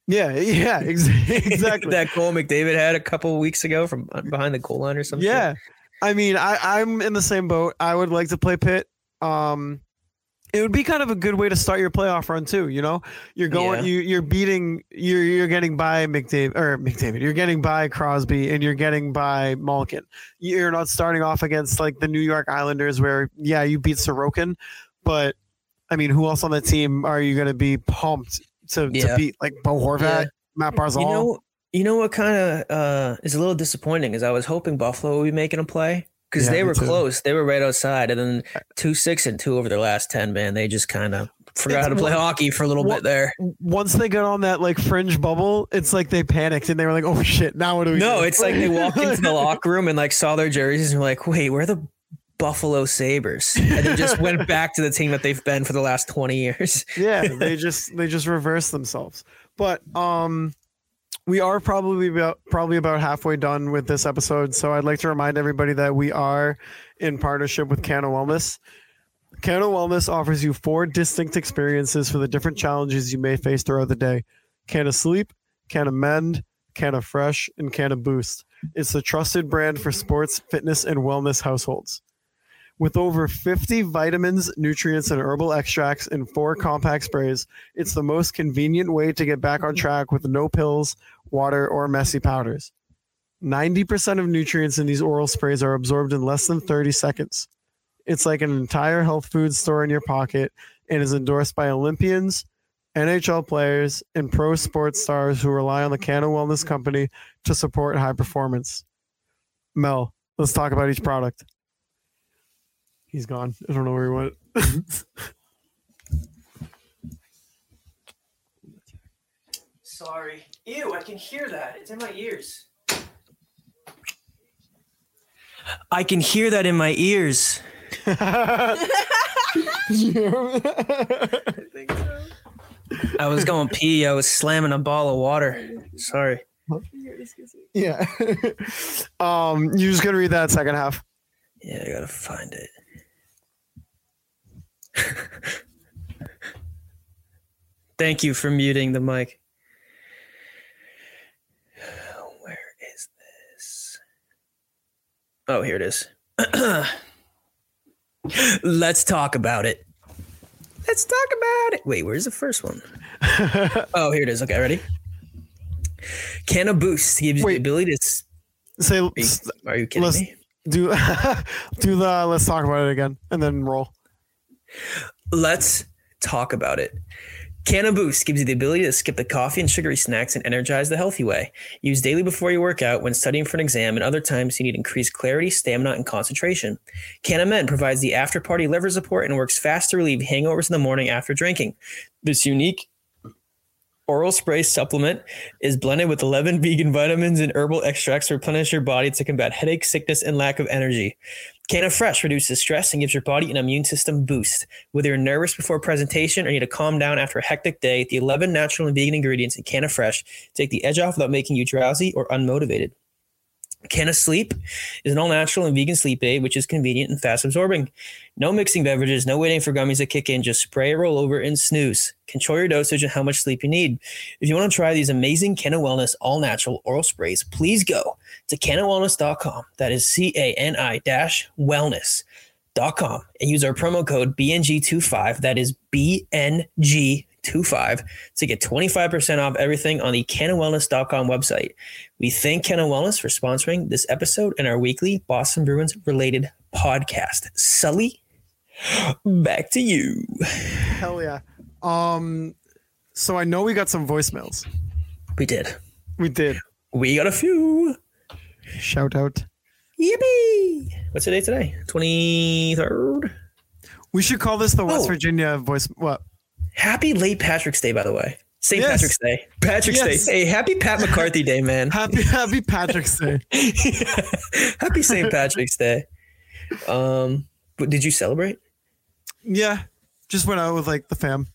Yeah, yeah, exactly. that goal McDavid had a couple of weeks ago from behind the goal line or something. yeah, I mean, I I'm in the same boat. I would like to play Pitt. Um, it would be kind of a good way to start your playoff run too. You know, you're going, Yeah. you you're beating, you're you're getting by McDavid or McDavid. You're getting by Crosby and you're getting by Malkin. You're not starting off against like the New York Islanders, where yeah, you beat Sorokin, but I mean, who else on the team are you going to be pumped to, to beat? Like Bo Horvat, Yeah. Matt Barzal. You know, you know what kind of uh, is a little disappointing is I was hoping Buffalo would be making a play because Yeah, they were close. They were right outside, and then two six and two over their last ten. Man, they just kind of forgot It's how to play one- hockey for a little one- bit there. once they got on that like fringe bubble, it's like they panicked and they were like, "Oh shit! Now what do we?" No, do? it's like they walked into the locker room and like saw their jerseys and were like, "Wait, where are the Buffalo Sabres," and they just went back to the team that they've been for the last twenty years. yeah, they just they just reversed themselves. But um, we are probably about probably about halfway done with this episode. So I'd like to remind everybody that we are in partnership with Canna Wellness. Canna Wellness offers you four distinct experiences for the different challenges you may face throughout the day. Canna Sleep, Canna Mend, Canna Fresh, and Canna Boost. It's the trusted brand for sports, fitness, and wellness households. With over 50 vitamins, nutrients, and herbal extracts in four compact sprays, it's the most convenient way to get back on track with no pills, water, or messy powders. 90% of nutrients in these oral sprays are absorbed in less than 30 seconds. It's like an entire health food store in your pocket and is endorsed by Olympians, NHL players, and pro sports stars who rely on the Canna Wellness Company to support high performance. Mel, let's talk about each product. He's gone. I don't know where he went. Sorry. Ew, I can hear that. It's in my ears. I can hear that in my ears. I think so. I was going pee. I was slamming a ball of water. Sorry. yeah. um, you just gonna read that second half. Yeah, I gotta find it. Thank you for muting the mic. Where is this? Oh, here it is. Let's talk about it. Let's talk about it. Wait, where's the first one? oh, here it is. Okay, ready? Canna Boost gives you Wait. the ability to. Say, Are you, are you kidding me? do do the. Let's talk about it again, and then roll. Let's talk about it. Canna Boost gives you the ability to skip the coffee and sugary snacks and energize the healthy way. Use daily before you work out, when studying for an exam, and other times you need increased clarity, stamina, and concentration. Canna Mend provides the after party liver support and works fast to relieve hangovers in the morning after drinking. This unique oral spray supplement is blended with 11 vegan vitamins and herbal extracts to replenish your body to combat headache, sickness, and lack of energy. Canna Fresh reduces stress and gives your body an immune system boost. Whether you're nervous before presentation or need to calm down after a hectic day, the 11 natural and vegan ingredients in Canna Fresh take the edge off without making you drowsy or unmotivated. Canna Sleep is an all natural and vegan sleep aid, which is convenient and fast absorbing. No mixing beverages, no waiting for gummies to kick in, just spray, roll over, and snooze. Control your dosage and how much sleep you need. If you want to try these amazing Canna Wellness all natural oral sprays, please go to cannawellness.com. That is C A N I dash wellness.com and use our promo code BNG25. That is BNG25 to get 25% off everything on the cannawellness.com website. We thank Canna Wellness for sponsoring this episode and our weekly Boston Bruins related podcast. Sully, back to you. Hell yeah. Um, so I know we got some voicemails. We did. We did. We got a few. Shout out. Yippee! What's the date today? 23rd? We should call this the West Oh. Virginia voice. What? Happy late Patrick's Day, by the way. St. Yes. Patrick's Day. Patrick's Yes. Day. Hey, happy Pat McCarthy Day, man. Happy Happy Patrick's Day. happy St. Patrick's Day. Um, but did you celebrate? Yeah, just went out with like the fam.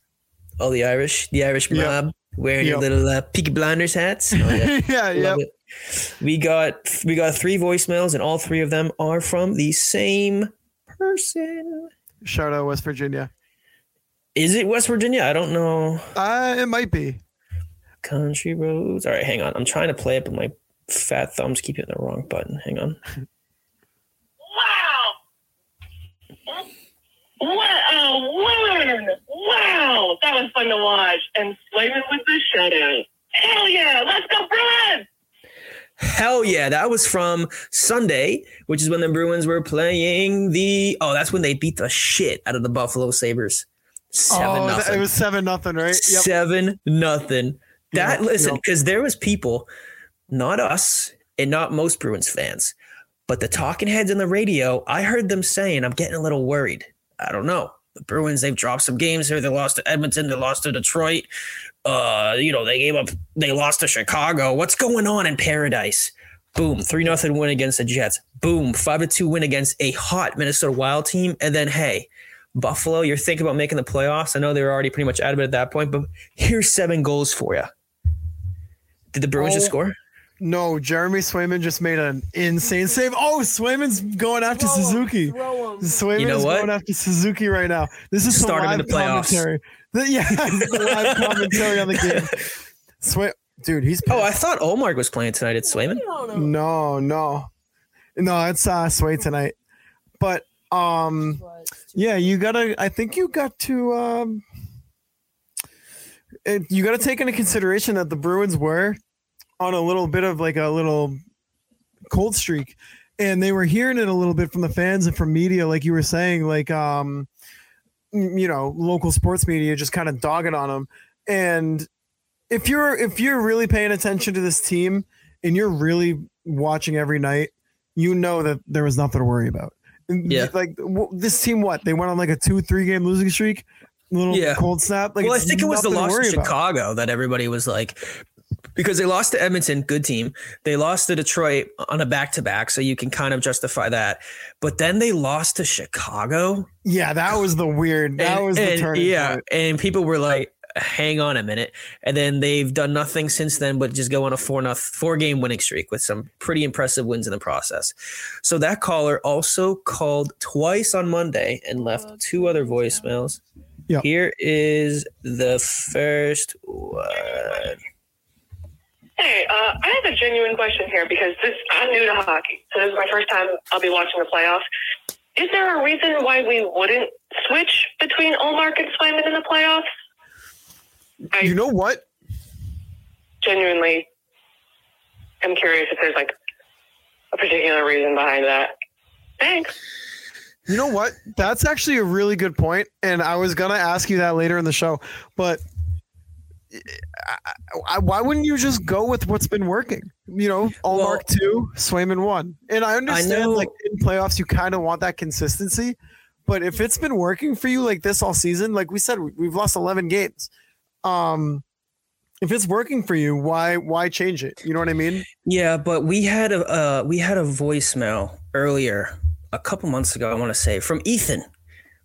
All the Irish, the Irish Yep. mob wearing your little uh, Peaky Blinders hats. Oh, yeah. yeah, yeah. Love it. We got we got three voicemails, and all three of them are from the same person. Shout out West Virginia. Is it West Virginia? I don't know. Uh, it might be. Country roads. All right, hang on. I'm trying to play it, but my fat thumbs keep hitting the wrong button. Hang on. Wow! What a win! Wow, that was fun to watch. And Swayman with the shutout. Hell yeah! Let's go, Bruins! Hell yeah, that was from Sunday, which is when the Bruins were playing the. Oh, that's when they beat the shit out of the Buffalo Sabres. Seven oh, nothing. it was seven nothing, right? Yep. Seven nothing. That Yep, listen, yep. because there was people, not us and not most Bruins fans, but the talking heads on the radio. I heard them saying, "I'm getting a little worried." I don't know. The Bruins, they've dropped some games here. They lost to Edmonton. They lost to Detroit. Uh, you know, they gave up. They lost to Chicago. What's going on in Paradise? Boom, three nothing win against the Jets. Boom, five to two win against a hot Minnesota Wild team. And then, hey, Buffalo, you're thinking about making the playoffs. I know they were already pretty much out of it at that point, but here's seven goals for you. Did the Bruins just Oh. score? No, Jeremy Swayman just made an insane save. Oh, Swayman's going after Suzuki. Swayman's You know what? going after Suzuki right now. This is some Start him in the playoffs. commentary. The- yeah, live commentary on the game. Sway, dude, he's Oh, I thought Omar was playing tonight at Swayman. no, no, no. It's uh, Sway tonight, but um, yeah, you gotta. I think you got to um, it, you got to take into consideration that the Bruins were on a little bit of like a little cold streak, and they were hearing it a little bit from the fans and from media, like you were saying, like um, m- you know, local sports media just kind of dogging on them, and if you're if you're really paying attention to this team and you're really watching every night, you know that there was nothing to worry about. Yeah. like w- this team, what they went on like a two three game losing streak, little Yeah. cold snap. Like well, I think it was the loss to worry about. Chicago that everybody was like, because they lost to Edmonton, good team. They lost to Detroit on a back to back, so you can kind of justify that. But then they lost to Chicago. Yeah, that was the weird. That and- was the and, turning yeah, point. and people were like, "Hang on a minute," and then they've done nothing since then, but just go on a four noth- four game winning streak with some pretty impressive wins in the process. So that caller also called twice on Monday and left oh, two other voicemails. Yeah. Here is the first one. Hey, uh, I have a genuine question here because this I'm new to hockey, so this is my first time I'll be watching the playoffs. Is there a reason why we wouldn't switch between Ullmark and Swayman in the playoffs? I You know what? genuinely I'm curious if there's like a particular reason behind that. Thanks. You know what? That's actually a really good point, and I was gonna ask you that later in the show, but I, I, why wouldn't you just go with what's been working? You know, all Well- mark two, Swayman one, and I understand know- like in playoffs you kind of want that consistency, but if it's been working for you like this all season, like we said, we- we've lost eleven games. Um, if it's working for you, why why change it? You know what I mean? Yeah, but we had a uh, we had a voicemail earlier a couple months ago. I want to say from Ethan,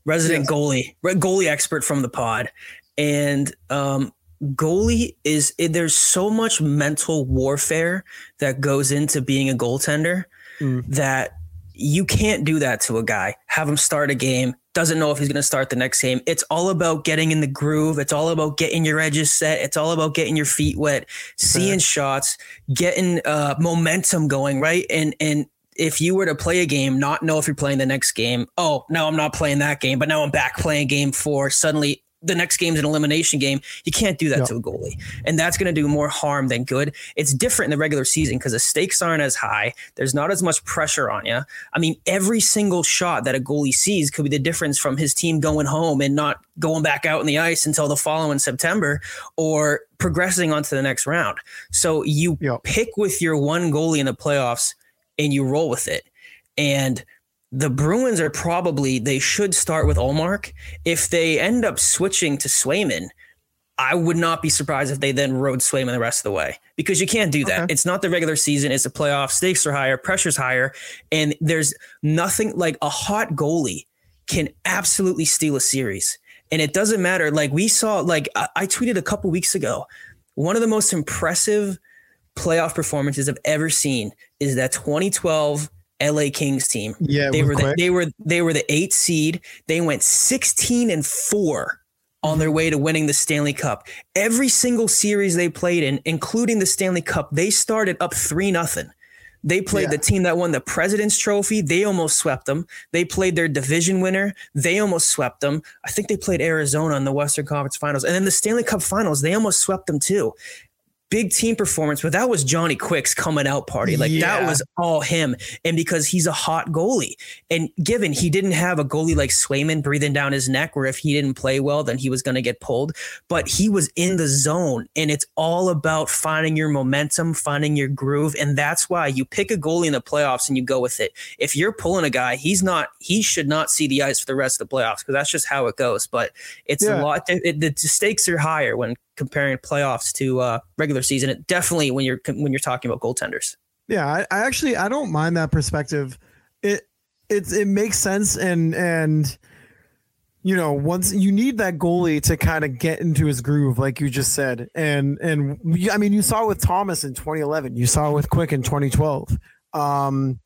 resident Yes. goalie, goalie expert from the pod, and um, goalie is it, there's so much mental warfare that goes into being a goaltender Mm. that you can't do that to a guy. Have him start a game, doesn't know if he's going to start the next game. It's all about getting in the groove. It's all about getting your edges set. It's all about getting your feet wet, seeing shots, getting uh, momentum going, right? And and if you were to play a game, not know if you're playing the next game. Oh, no, I'm not playing that game, but now I'm back playing game four. Suddenly, the next game's an elimination game. You can't do that Yeah. to a goalie, and that's going to do more harm than good. It's different in the regular season because the stakes aren't as high. There's not as much pressure on you. I mean, every single shot that a goalie sees could be the difference from his team going home and not going back out on the ice until the following September, or progressing onto the next round. So you Yeah. pick with your one goalie in the playoffs and you roll with it. And the Bruins are probably they should start with Ullmark. If they end up switching to Swayman, I would not be surprised if they then rode Swayman the rest of the way because you can't do that. Okay. It's not the regular season; it's a playoff. Stakes are higher, pressure's higher, and there's nothing like a hot goalie can absolutely steal a series. And it doesn't matter. Like we saw, like I, I tweeted a couple weeks ago, one of the most impressive playoff performances I've ever seen is that 2012 LA Kings team. Yeah, They were the, they were they were the eight seed. They went 16 and 4 on their way to winning the Stanley Cup. Every single series they played in, including the Stanley Cup, they started up 3 nothing. They played Yeah. the team that won the President's Trophy. They almost swept them. They played their division winner. They almost swept them. I think they played Arizona in the Western Conference Finals. And then the Stanley Cup Finals, they almost swept them too. Big team performance, but that was Johnny Quick's coming out party. Like that was all him. And because he's a hot goalie. And given he didn't have a goalie like Swayman breathing down his neck, where if he didn't play well, then he was going to get pulled. But he was in the zone. And it's all about finding your momentum, finding your groove. And that's why you pick a goalie in the playoffs and you go with it. If you're pulling a guy, he's not, he should not see the ice for the rest of the playoffs because that's just how it goes. But it's Yeah. a lot, it, the stakes are higher when comparing playoffs to uh, regular season. It definitely when you're when you're talking about goaltenders. Yeah, I, I actually I don't mind that perspective. It it it makes sense and and you know, once you need that goalie to kind of get into his groove, like you just said, and and I mean, you saw it with Thomas in 2011, you saw it with Quick in 2012. Um,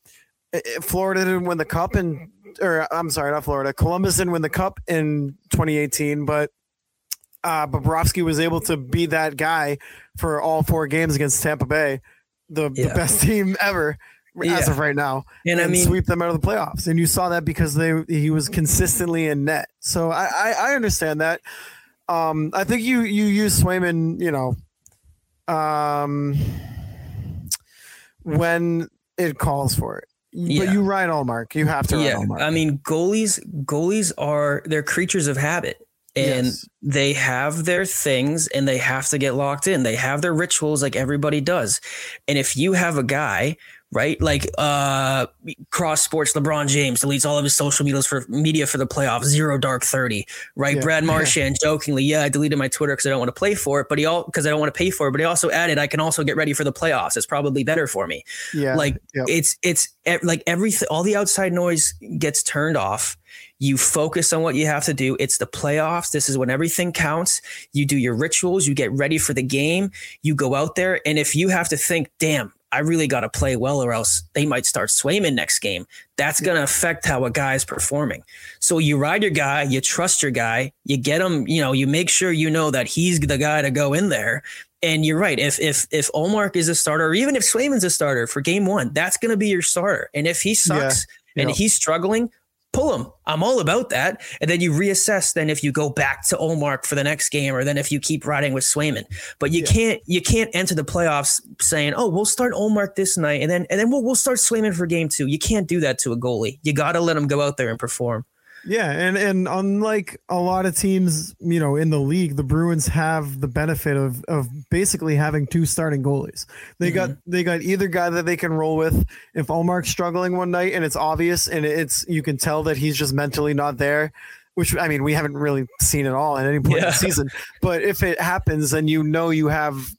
i- i- Florida didn't win the cup, and or I'm sorry, not Florida. Columbus didn't win the cup in 2018, but uh, Bobrovsky was able to be that guy for all four games against Tampa Bay, the, the best team ever as of right now And I mean, sweep them out of the playoffs. And you saw that because they he was consistently in net. So I I, I understand that. Um, I think you you use Swayman, you know, um, when it calls for it. Yeah. But you ride Ullmark. You have to ride yeah. I mean, goalies goalies are they're creatures of habit. And Yes. they have their things and they have to get locked in. They have their rituals like everybody does. And if you have a guy, right, like uh cross sports LeBron James deletes all of his social medias for media for the playoffs, zero dark 30, right? Yeah. Brad Marchand jokingly, yeah, I deleted my Twitter because I don't want to play for it, but he all because I don't want to pay for it, but he also added I can also get ready for the playoffs. It's probably better for me yeah, like Yep. it's it's like everything all the outside noise gets turned off you focus on what you have to do it's the playoffs this is when everything counts you do your rituals you get ready for the game you go out there and if you have to think damn I really got to play well or else they might start Swayman next game. That's going to affect how a guy is performing. So you ride your guy, you trust your guy, you get him, you know, you make sure you know that he's the guy to go in there. And you're right. If if if Ullmark is a starter, or even if Swayman's a starter for game one, that's going to be your starter. And if he sucks and Yeah. he's struggling, pull him. I'm all about that. And then you reassess. Then if you go back to Ullmark for the next game, or then if you keep riding with Swayman, but you Yeah. can't you can't enter the playoffs saying, "Oh, we'll start Ullmark this night, and then and then we'll we'll start Swayman for game two. You can't do that to a goalie. You got to let him go out there and perform. Yeah, and and unlike a lot of teams, you know, in the league, the Bruins have the benefit of of basically having two starting goalies. They got mm-hmm. they got either guy that they can roll with. If Ullmark's struggling one night and it's obvious and it's you can tell that he's just mentally not there, which I mean we haven't really seen it all at any point in the season. But if it happens, then you know you have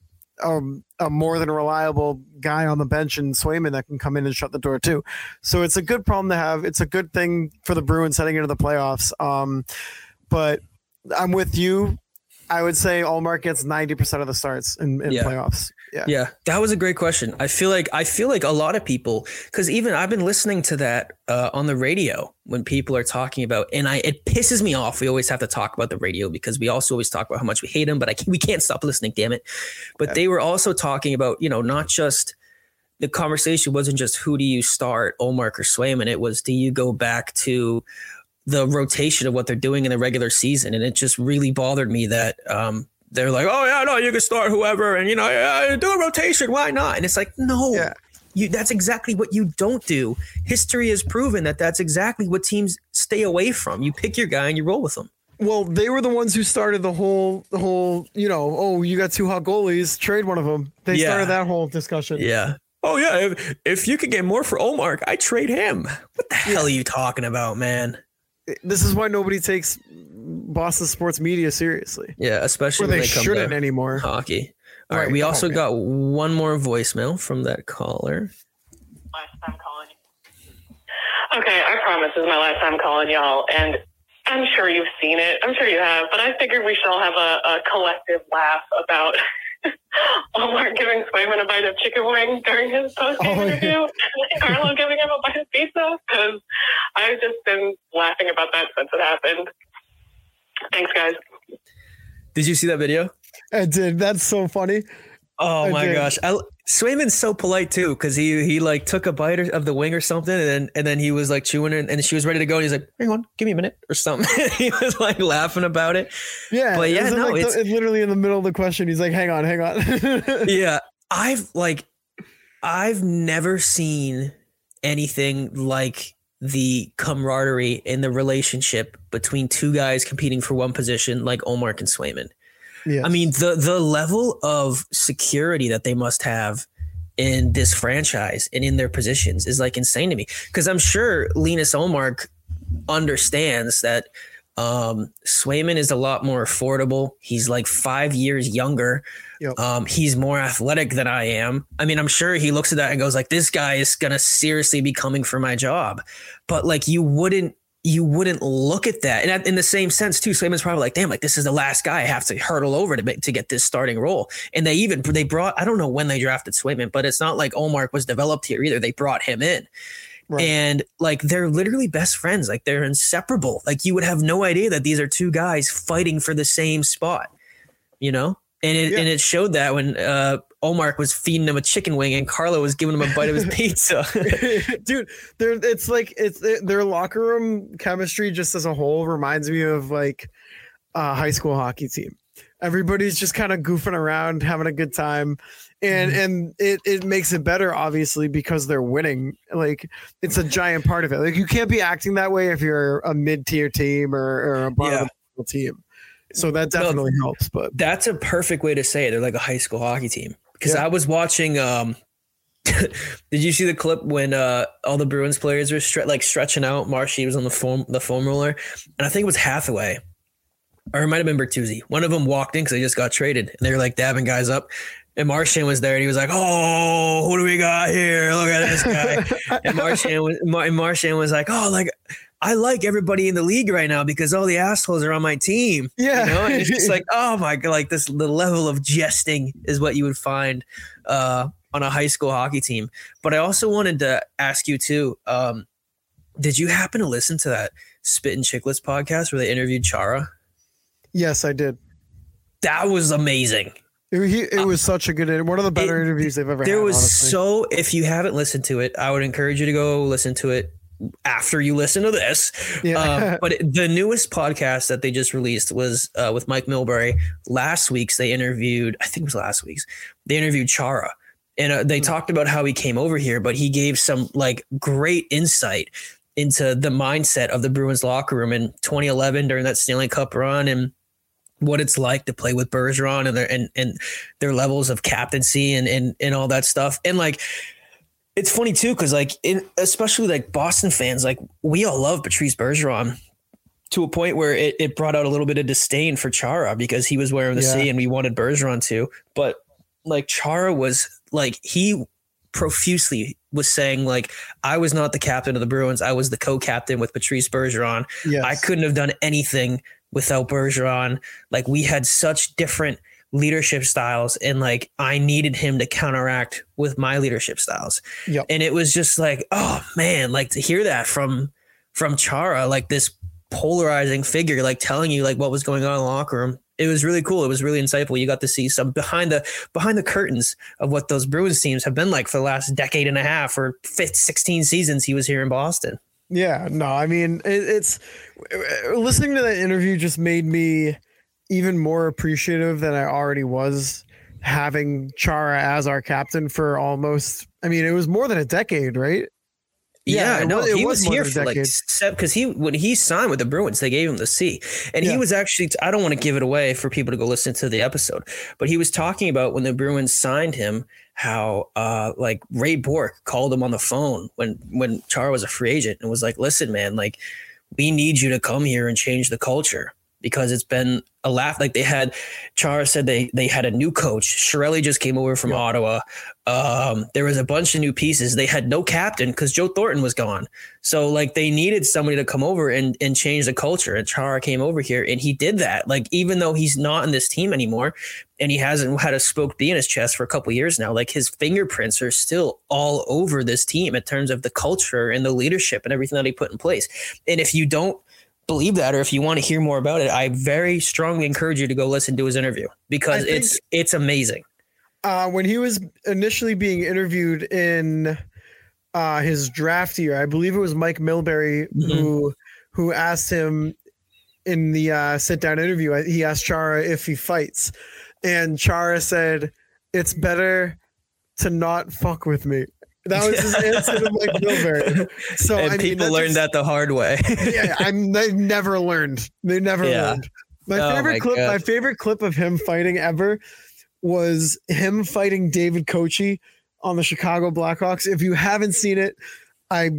um, a more than reliable guy on the bench and Swayman that can come in and shut the door too. So it's a good problem to have. It's a good thing for the Bruins heading into the playoffs. Um, but I'm with you. I would say Ullmark gets 90% of the starts in, in Yeah. playoffs. Yeah. Yeah, that was a great question. I feel like I feel like a lot of people because even I've been listening to that uh, on the radio when people are talking about, and I it pisses me off. We always have to talk about the radio because we also always talk about how much we hate them, but I can, we can't stop listening. Damn it! But they were also talking about you know not just the conversation wasn't just who do you start, Ullmark or Swayman. It was do you go back to the rotation of what they're doing in the regular season, and it just really bothered me that um, they're like, oh yeah, no, you can start whoever, and you know, yeah, do a rotation, why not? And it's like, no, Yeah. you that's exactly what you don't do. History has proven that that's exactly what teams stay away from. You pick your guy and you roll with them. Well, they were the ones who started the whole, the whole, you know, oh, you got two hot goalies, trade one of them. They Yeah. started that whole discussion. Yeah. Oh yeah, if, if you could get more for Ullmark, I trade him. What the hell are you talking about, man? This is why nobody takes Boston sports media seriously. Yeah, especially Or when they they come shouldn't to anymore. hockey. All right, Right, we come also on, man. got one more voicemail from that caller. last time calling. Okay, I promise this is my last time calling y'all, and I'm sure you've seen it. I'm sure you have, but I figured we should all have a, a collective laugh about Omar giving Swayman a bite of chicken wing during his post game Oh, yeah. interview, and Carlo giving him a bite of pizza, because I've just been laughing about that since it happened. Thanks, guys. Did you see that video? I did. That's so funny. Oh I my did. gosh, I, Swayman's so polite too because he he like took a bite of the wing or something, and then and then he was like chewing it, and she was ready to go, and he's like, "Hang on, give me a minute" or something. he was like laughing about it. Yeah. But yeah, was no, like, it's- the, it literally in the middle of the question. He's like, hang on, hang on. yeah, I've like, I've never seen anything like the camaraderie in the relationship between two guys competing for one position, like Omar and Swayman. yeah. I mean, the the level of security that they must have in this franchise and in their positions is like insane to me. Because I'm sure Linus Ullmark understands that um, Swayman is a lot more affordable. He's like five years younger. Yep. Um, he's more athletic than I am. I mean, I'm sure he looks at that and goes like, "This guy is gonna seriously be coming for my job." But like, you wouldn't you wouldn't look at that. And in the same sense, too, Swayman's probably like, damn, like this is the last guy I have to hurdle over to make, to get this starting role. And they even they brought I don't know when they drafted Swayman, but it's not like Ullmark was developed here either. They brought him in. Right. And like they're literally best friends. Like they're inseparable. Like you would have no idea that these are two guys fighting for the same spot. You know? And it, yeah. and it showed that when uh, Ullmark was feeding him a chicken wing and Carlo was giving him a bite of his pizza. Dude, they're, it's like it's their locker room chemistry just as a whole reminds me of like a high school hockey team. Everybody's just kind of goofing around, having a good time. And mm-hmm. and it, it makes it better, obviously, because they're winning. Like it's a giant part of it. Like you can't be acting that way if you're a mid tier team or, or a bottom yeah. team. So that definitely no, helps. But that's a perfect way to say it. They're like a high school hockey team. Because yeah. I was watching. um Did you see the clip when uh all the Bruins players were stre- like stretching out? Marshy was on the foam the foam roller, and I think it was Hathaway, or it might have been Bertuzzi. One of them walked in because they just got traded, and they were like dabbing guys up. And Marchand was there, and he was like, "Oh, who do we got here? Look at this guy." and Marchand was, and Marchand was like, "Oh, like I like everybody in the league right now because all the assholes are on my team. Yeah. You know? And it's just like, oh my God, like this, the level of jesting is what you would find uh, on a high school hockey team. But I also wanted to ask you too, um, did you happen to listen to that Spit and Chicklets podcast where they interviewed Chara? Yes, I did. That was amazing. It, it was such a good one of the better it, interviews they've ever there had. was honestly. so if you haven't listened to it, I would encourage you to go listen to it after you listen to this. Yeah. Um, but it, the newest podcast that they just released was uh, with Mike Milbury. Last week's they interviewed, I think it was last week's, they interviewed Chara. And uh, they mm-hmm. talked about how he came over here, but he gave some like great insight into the mindset of the Bruins locker room in 2011 during that Stanley Cup run and what it's like to play with Bergeron and their and, and their levels of captaincy and, and and all that stuff. And like it's funny too, because like in especially like Boston fans, like we all love Patrice Bergeron to a point where it, it brought out a little bit of disdain for Chara because he was wearing the yeah. C and we wanted Bergeron to. But like Chara was like he profusely was saying like I was not the captain of the Bruins. I was the co-captain with Patrice Bergeron. Yes. I couldn't have done anything without Bergeron. Like we had such different leadership styles and like I needed him to counteract with my leadership styles. Yep. And it was just like, oh man, like to hear that from from Chara, like this polarizing figure, like telling you like what was going on in the locker room. It was really cool. It was really insightful. You got to see some behind the behind the curtains of what those Bruins teams have been like for the last decade and a half or 15, 16 seasons he was here in Boston. Yeah, no, I mean it, it's listening to that interview just made me even more appreciative than I already was having Chara as our captain for almost I mean it was more than a decade, right? Yeah, yeah no, was, he was, was here for like because he when he signed with the Bruins, they gave him the C, and yeah. he was actually. I don't want to give it away for people to go listen to the episode, but he was talking about when the Bruins signed him, how uh like Ray Bourque called him on the phone when when Chara was a free agent and was like, "Listen, man, like we need you to come here and change the culture." Because it's been a laugh. Like they had, Chara said they they had a new coach. Chiarelli just came over from yeah. Ottawa. Um, there was a bunch of new pieces. They had no captain because Joe Thornton was gone. So like they needed somebody to come over and and change the culture. And Chara came over here and he did that. Like even though he's not in this team anymore, and he hasn't had a spoke B in his chest for a couple years now, like his fingerprints are still all over this team in terms of the culture and the leadership and everything that he put in place. And if you don't believe that or if you want to hear more about it, I very strongly encourage you to go listen to his interview because think, it's it's amazing. Uh, when he was initially being interviewed in uh, his draft year, I believe it was Mike Milbury mm-hmm. who who asked him in the uh, sit down interview. He asked Chara if he fights, and Chara said, "It's better to not fuck with me." That was his answer to Mike Milbury. So and I people learned just, that the hard way. yeah, I'm they never learned. They never yeah. learned. My oh favorite my clip, God. my favorite clip of him fighting ever was him fighting David Koci on the Chicago Blackhawks. If you haven't seen it, I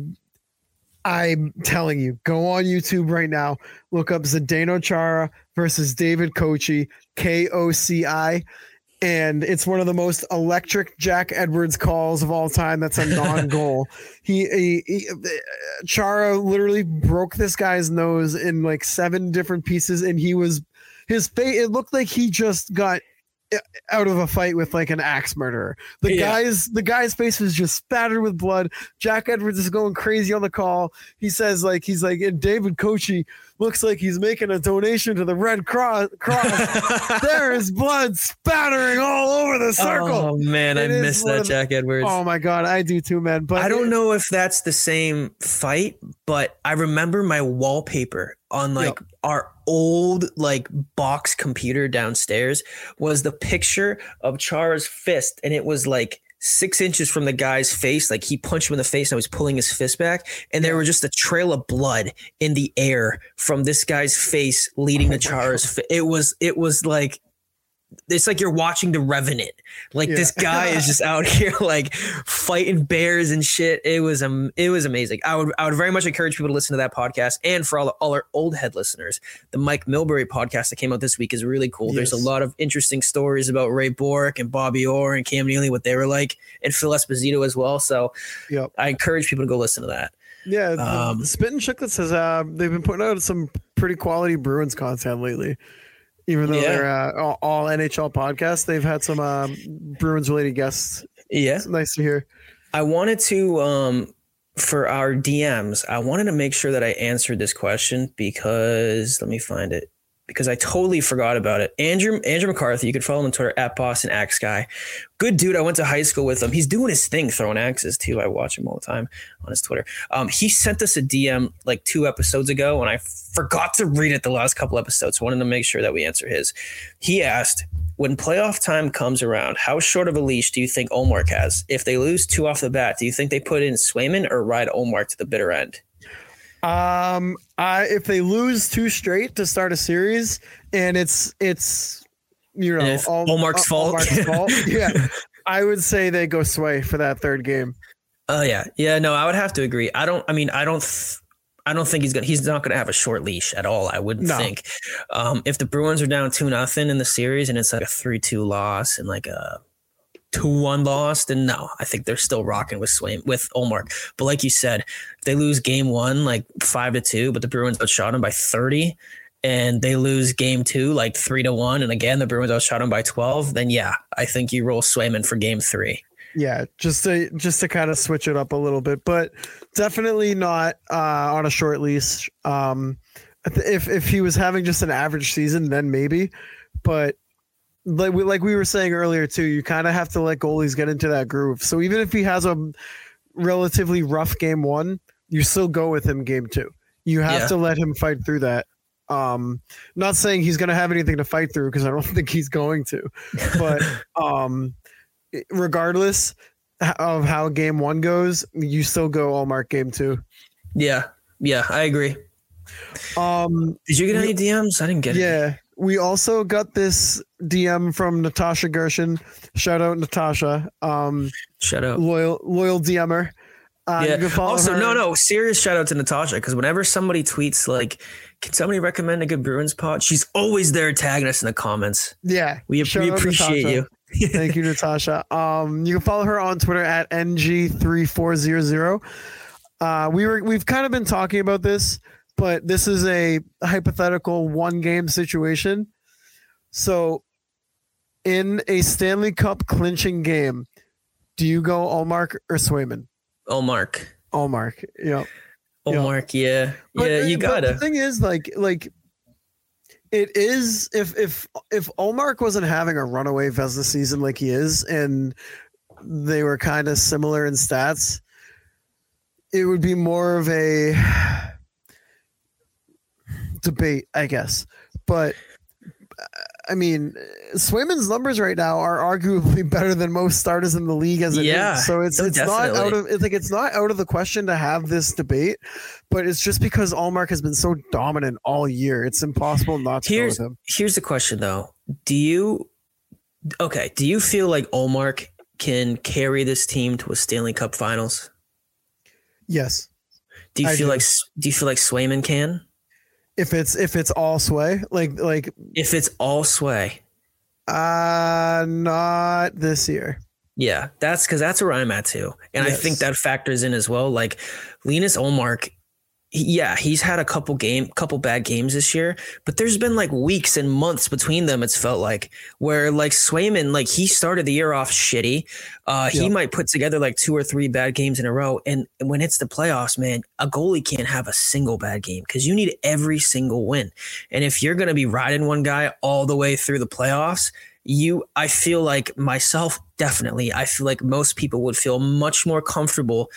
I'm telling you, go on YouTube right now, look up Zdeno Chara versus David Koci, K O C I and it's one of the most electric Jack Edwards calls of all time. That's a non-goal. he, he, he, Chara literally broke this guy's nose in like seven different pieces, and he was his face. It looked like he just got out of a fight with like an axe murderer. The Yeah. guy's the guy's face was just spattered with blood. Jack Edwards is going crazy on the call. He says like he's like and David Koci looks like he's making a donation to the Red Cross. Cross. there is blood spattering all over the circle. Oh man, I It is miss that the- Jack Edwards. Oh my god, I do too, man. But I don't know if that's the same fight, but I remember my wallpaper on like our old like box computer downstairs was the picture of Chara's fist, and it was like six inches from the guy's face. Like he punched him in the face, and I was pulling his fist back, and there was just a trail of blood in the air from this guy's face leading to Chara's. It was it was like. It's like you're watching The Revenant. Like Yeah. this guy is just out here like fighting bears and shit. It was um, it was amazing. I would I would very much encourage people to listen to that podcast. And for all, all our old head listeners, the Mike Milbury podcast that came out this week is really cool. There's a lot of interesting stories about Ray Bourque and Bobby Orr and Cam Neely, what they were like, and Phil Esposito as well. So Yep. I encourage people to go listen to that. Yeah, Um, Spit and Chicklets has uh they've been putting out some pretty quality Bruins content lately. Even though Yeah. they're uh, all, all NHL podcasts, they've had some um, Bruins related guests. Yeah. It's nice to hear. I wanted to um for our DMs, I wanted to make sure that I answered this question because let me find it. Because I totally forgot about it. Andrew Andrew McCarthy, you can follow him on Twitter at Boston Axe Guy. Good dude. I went to high school with him. He's doing his thing, throwing axes too. I watch him all the time on his Twitter. Um, he sent us a DM like two episodes ago, and I forgot to read it the last couple episodes. Wanted to make sure that we answer his. He asked, when playoff time comes around, how short of a leash do you think Ullmark has? If they lose two off the bat, do you think they put in Swayman or ride Ullmark to the bitter end? Um, I if they lose two straight to start a series, and it's it's you know all- Ullmark's all- fault. Ullmark's fault, yeah, I would say they go sway for that third game. Oh yeah, yeah. No, I would have to agree. I don't. I mean, I don't. Th- I don't think he's gonna. He's not gonna have a short leash at all. I wouldn't No. think. Um, if the Bruins are down two nothing in the series and it's like a three two loss and like a two one loss, then no, I think they're still rocking with Swain with Ullmark. But like you said, they lose game one like five to two, but the Bruins outshot them by thirty, and they lose game two like three to one, and again the Bruins outshot them by twelve, then yeah, I think you roll Swayman for game three. Yeah, just to just to kind of switch it up a little bit, but definitely not uh, on a short leash. Um, if if he was having just an average season, then maybe. But like we like we were saying earlier too, you kind of have to let goalies get into that groove. So even if he has a relatively rough game one, you still go with him game two. You have Yeah. to let him fight through that. Um, not saying he's going to have anything to fight through because I don't think he's going to, but um, regardless of how game one goes, you still go Ullmark game two. Yeah, yeah, I agree. Um, Did you get any DMs? I didn't get it. yeah, we also got this DM from Natasha Gershon. Shout out Natasha, um, Shut up. loyal loyal DMer. Uh, you yeah. can follow Also, her- no, no, serious shout out to Natasha because whenever somebody tweets like, "Can somebody recommend a good Bruins pod?" She's always there tagging us in the comments. Yeah, We, shout we appreciate Natasha. you. Thank you, Natasha. Um, you can follow her on Twitter at ng3400. Uh, we were we've kind of been talking about this, but this is a hypothetical one game situation. So, in a Stanley Cup clinching game, do you go Ullmark or Swayman? Oh, Mark. Ullmark. Yeah. Oh, Yeah. Yeah, But- yeah. Uh, you gotta. The thing is, like, like it is if if if Ullmark wasn't having a runaway Vezina season like he is, and they were kind of similar in stats, it would be more of a debate, I guess. But I mean, Swayman's numbers right now are arguably better than most starters in the league as it is. Yeah, So it's it's not out of it's like it's not out of the question to have this debate, but it's just because Ullmark has been so dominant all year. It's impossible not to Here's go with him. here's the question though. Do you okay? Do you feel like Ullmark can carry this team to a Stanley Cup Finals? Yes. Do you I feel do. like do you feel like Swayman can? If it's if it's all sway, like like If it's all sway, Uh, not this year. Yeah, that's because that's where I'm at too, and I think that factors in as well. Like Linus Ullmark, yeah, he's had a couple game, couple bad games this year, but there's been like weeks and months between them. It's felt like where like Swayman, like he started the year off shitty. Uh, he might put together like two or three bad games in a row, and when it's the playoffs, man, a goalie can't have a single bad game because you need every single win. And if you're gonna be riding one guy all the way through the playoffs, you I feel like myself definitely I feel like most people would feel much more comfortable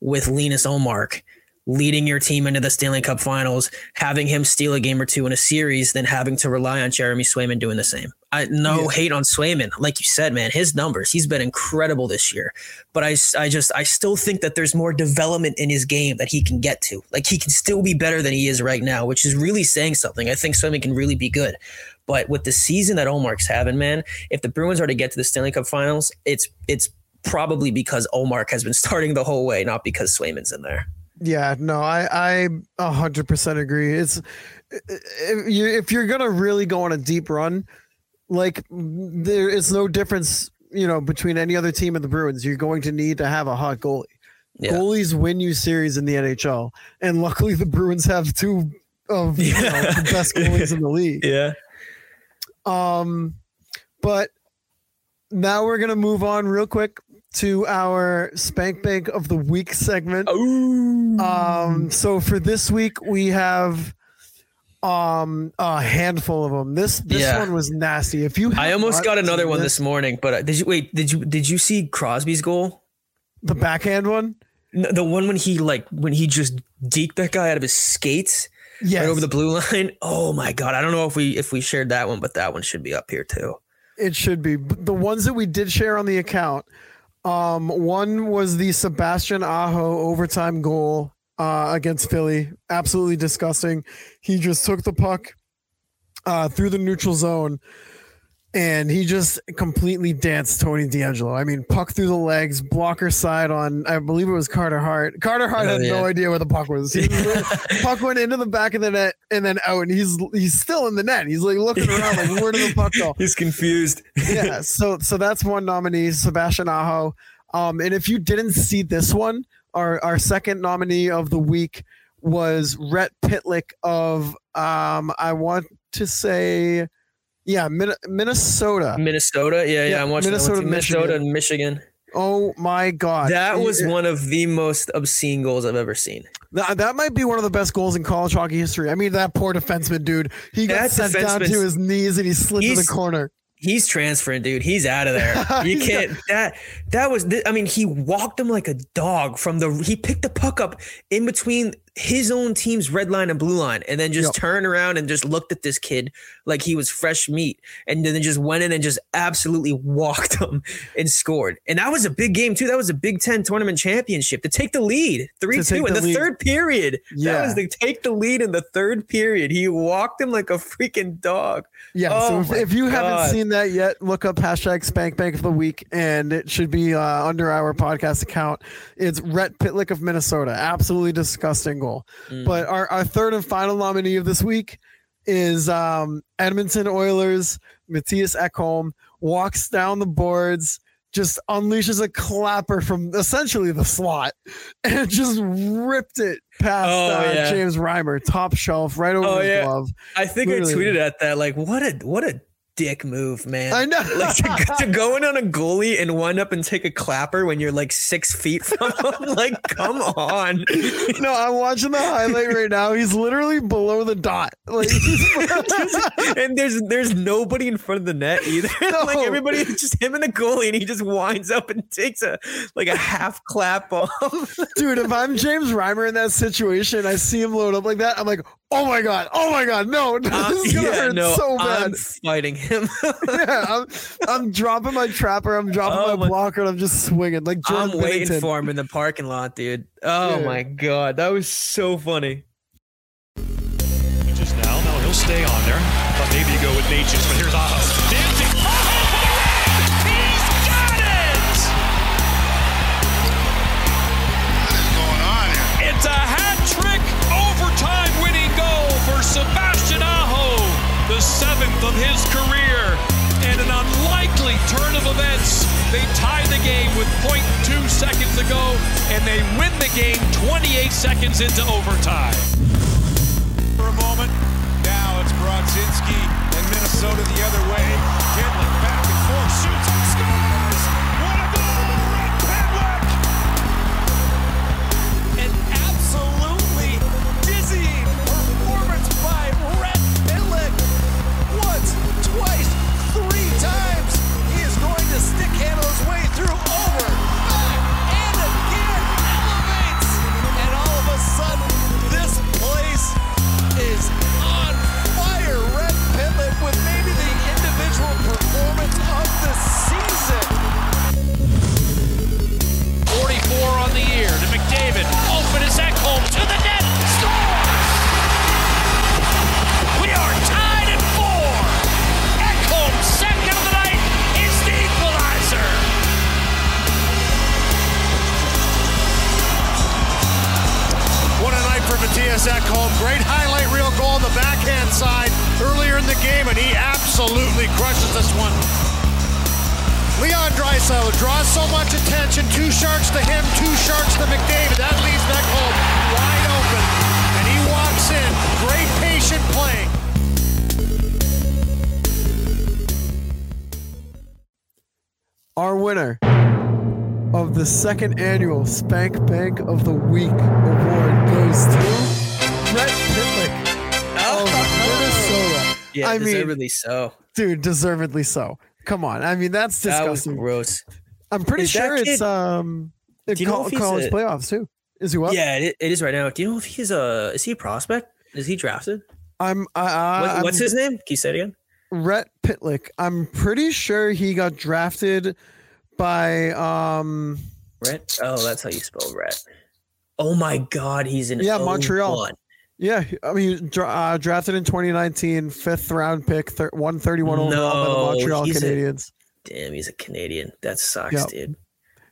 with Linus Ullmark leading your team into the Stanley Cup Finals, having him steal a game or two in a series than having to rely on Jeremy Swayman doing the same. I no Yeah. hate on Swayman, like you said, man. His numbers, he's been incredible this year. But I, I just, I still think that there's more development in his game that he can get to. Like he can still be better than he is right now, which is really saying something. I think Swayman can really be good. But with the season that Ullmark's having, man, if the Bruins are to get to the Stanley Cup Finals, it's it's probably because Ullmark has been starting the whole way, not because Swayman's in there. Yeah, no, I I a hundred percent agree. It's if you if you're gonna really go on a deep run, like there is no difference, you know, between any other team and the Bruins. You're going to need to have a hot goalie. Yeah. Goalies win you series in the NHL, and luckily the Bruins have two of you know, the best goalies in the league. Yeah. Um, but now we're gonna move on real quick to our Spank Bank of the Week segment. Oh. Um, so for this week we have um a handful of them. This this Yeah. one was nasty. If you I almost got another one this morning, but uh, did you wait? Did you did you see Crosby's goal? the backhand one. No, the one when he like when he just deked that guy out of his skates Yes, right over the blue line. Oh my god! I don't know if we if we shared that one, but that one should be up here too. it should be the ones that we did share on the account. Um, one was the Sebastian Aho overtime goal uh, against Philly. Absolutely disgusting. He just took the puck uh, through the neutral zone. And he just completely danced Tony DeAngelo. I mean, puck through the legs, blocker side on, I believe it was Carter Hart. Carter Hart Oh, had no idea where the puck was. He, puck went into the back of the net and then out, and he's he's still in the net. He's like looking around, like where did the puck go? He's confused. yeah, so so that's one nominee, Sebastian Aho. Um, and if you didn't see this one, our our second nominee of the week was Rhett Pitlick of um, I want to say, yeah, Min- Minnesota. Minnesota, yeah, yeah. Yeah, I'm watching Minnesota, too. Minnesota Michigan. and Michigan. Oh my God, That was It- one of the most obscene goals I've ever seen. That, that might be one of the best goals in college hockey history. I mean, that poor defenseman, dude. He got sent down to his knees and he slid to the corner. He's transferring, dude. He's out of there. You can't. That that was. I mean, he walked him like a dog from the. He picked the puck up in between his own team's red line and blue line, and then just Yep. turned around and just looked at this kid like he was fresh meat, and then just went in and just absolutely walked him and scored. And that was a big game too. That was a Big Ten tournament championship to take the lead, three take two in the third period. Yeah. That was the take the lead in the third period. He walked him like a freaking dog. Yeah, Oh so if, if you haven't seen that yet, look up hashtag Spank Bank of the Week, and it should be uh, under our podcast account. It's Rhett Pitlick of Minnesota. Absolutely disgusting goal. Mm. But our, our third and final nominee of this week is um, Edmonton Oilers. Matthias Ekholm walks down the boards, just unleashes a clapper from essentially the slot, and just ripped it past Oh, uh, yeah. James Reimer, top shelf, right over Oh, his yeah. glove. I think I tweeted at that like what a what a dick move, man. I know. Like to, to go in on a goalie and wind up and take a clapper when you're like six feet from him. like, come on. no, I'm watching the highlight right now. He's literally below the dot. Like, and there's there's nobody in front of the net either. like No. everybody, just him and the goalie, and he just winds up and takes a like a half clap off. dude, if I'm James Reimer in that situation, I see him load up like that. I'm like, oh my god, oh my god, no, this uh, is gonna hurt so bad. I'm fighting him. yeah, I'm, I'm dropping my trapper, I'm dropping Oh my, my- blocker, and I'm just swinging like I'm Jordan waiting Bennington. for him in the parking lot, dude. Oh Yeah. my god, that was so funny. Just now, no, he'll stay on there. Thought maybe you go with Necas, but here's Aho. Aho! The seventh of his career. And an unlikely turn of events, they tie the game with 0.2 seconds to go, and they win the game 28 seconds into overtime. For a moment, now it's Brodzinski and Minnesota the other way. Of the season. 44 on the year to McDavid. Open is Ekholm to the net. Scores! We are tied at four. Ekholm, second of the night, is the equalizer. What a night for Matthias Ekholm. Great highlight reel goal on the backhand side earlier in the game, and he absolutely crushes this one. Leon Draisaitl draws so much attention. Two sharks to him, two sharks to McDavid. That leaves Ekholm wide open, and he walks in. Great patient playing. Our winner of the second annual Spank Bank of the Week award goes to Rhett Pitlick of Minnesota. Yeah, I mean- deservedly so. Dude, deservedly so. Come on. I mean, that's That was disgusting. gross. I'm pretty Is that sure it's kid- um in Do you know if he's college a- playoffs too. Is he what? Yeah, it, it is right now. Do you know if he's a is he a prospect? Is he drafted? I'm I, What, I'm what's his name? Can you say it again? Rhett Pitlick. I'm pretty sure he got drafted by um Rhett. Oh, that's how you spell Rhett. Oh my God, he's in Yeah, Montreal. 01. yeah, I mean dra- uh, drafted in 2019, fifth round pick, thir- 131 overall by the Montreal a- Canadiens. Damn, he's a Canadian. That sucks, Yep. dude.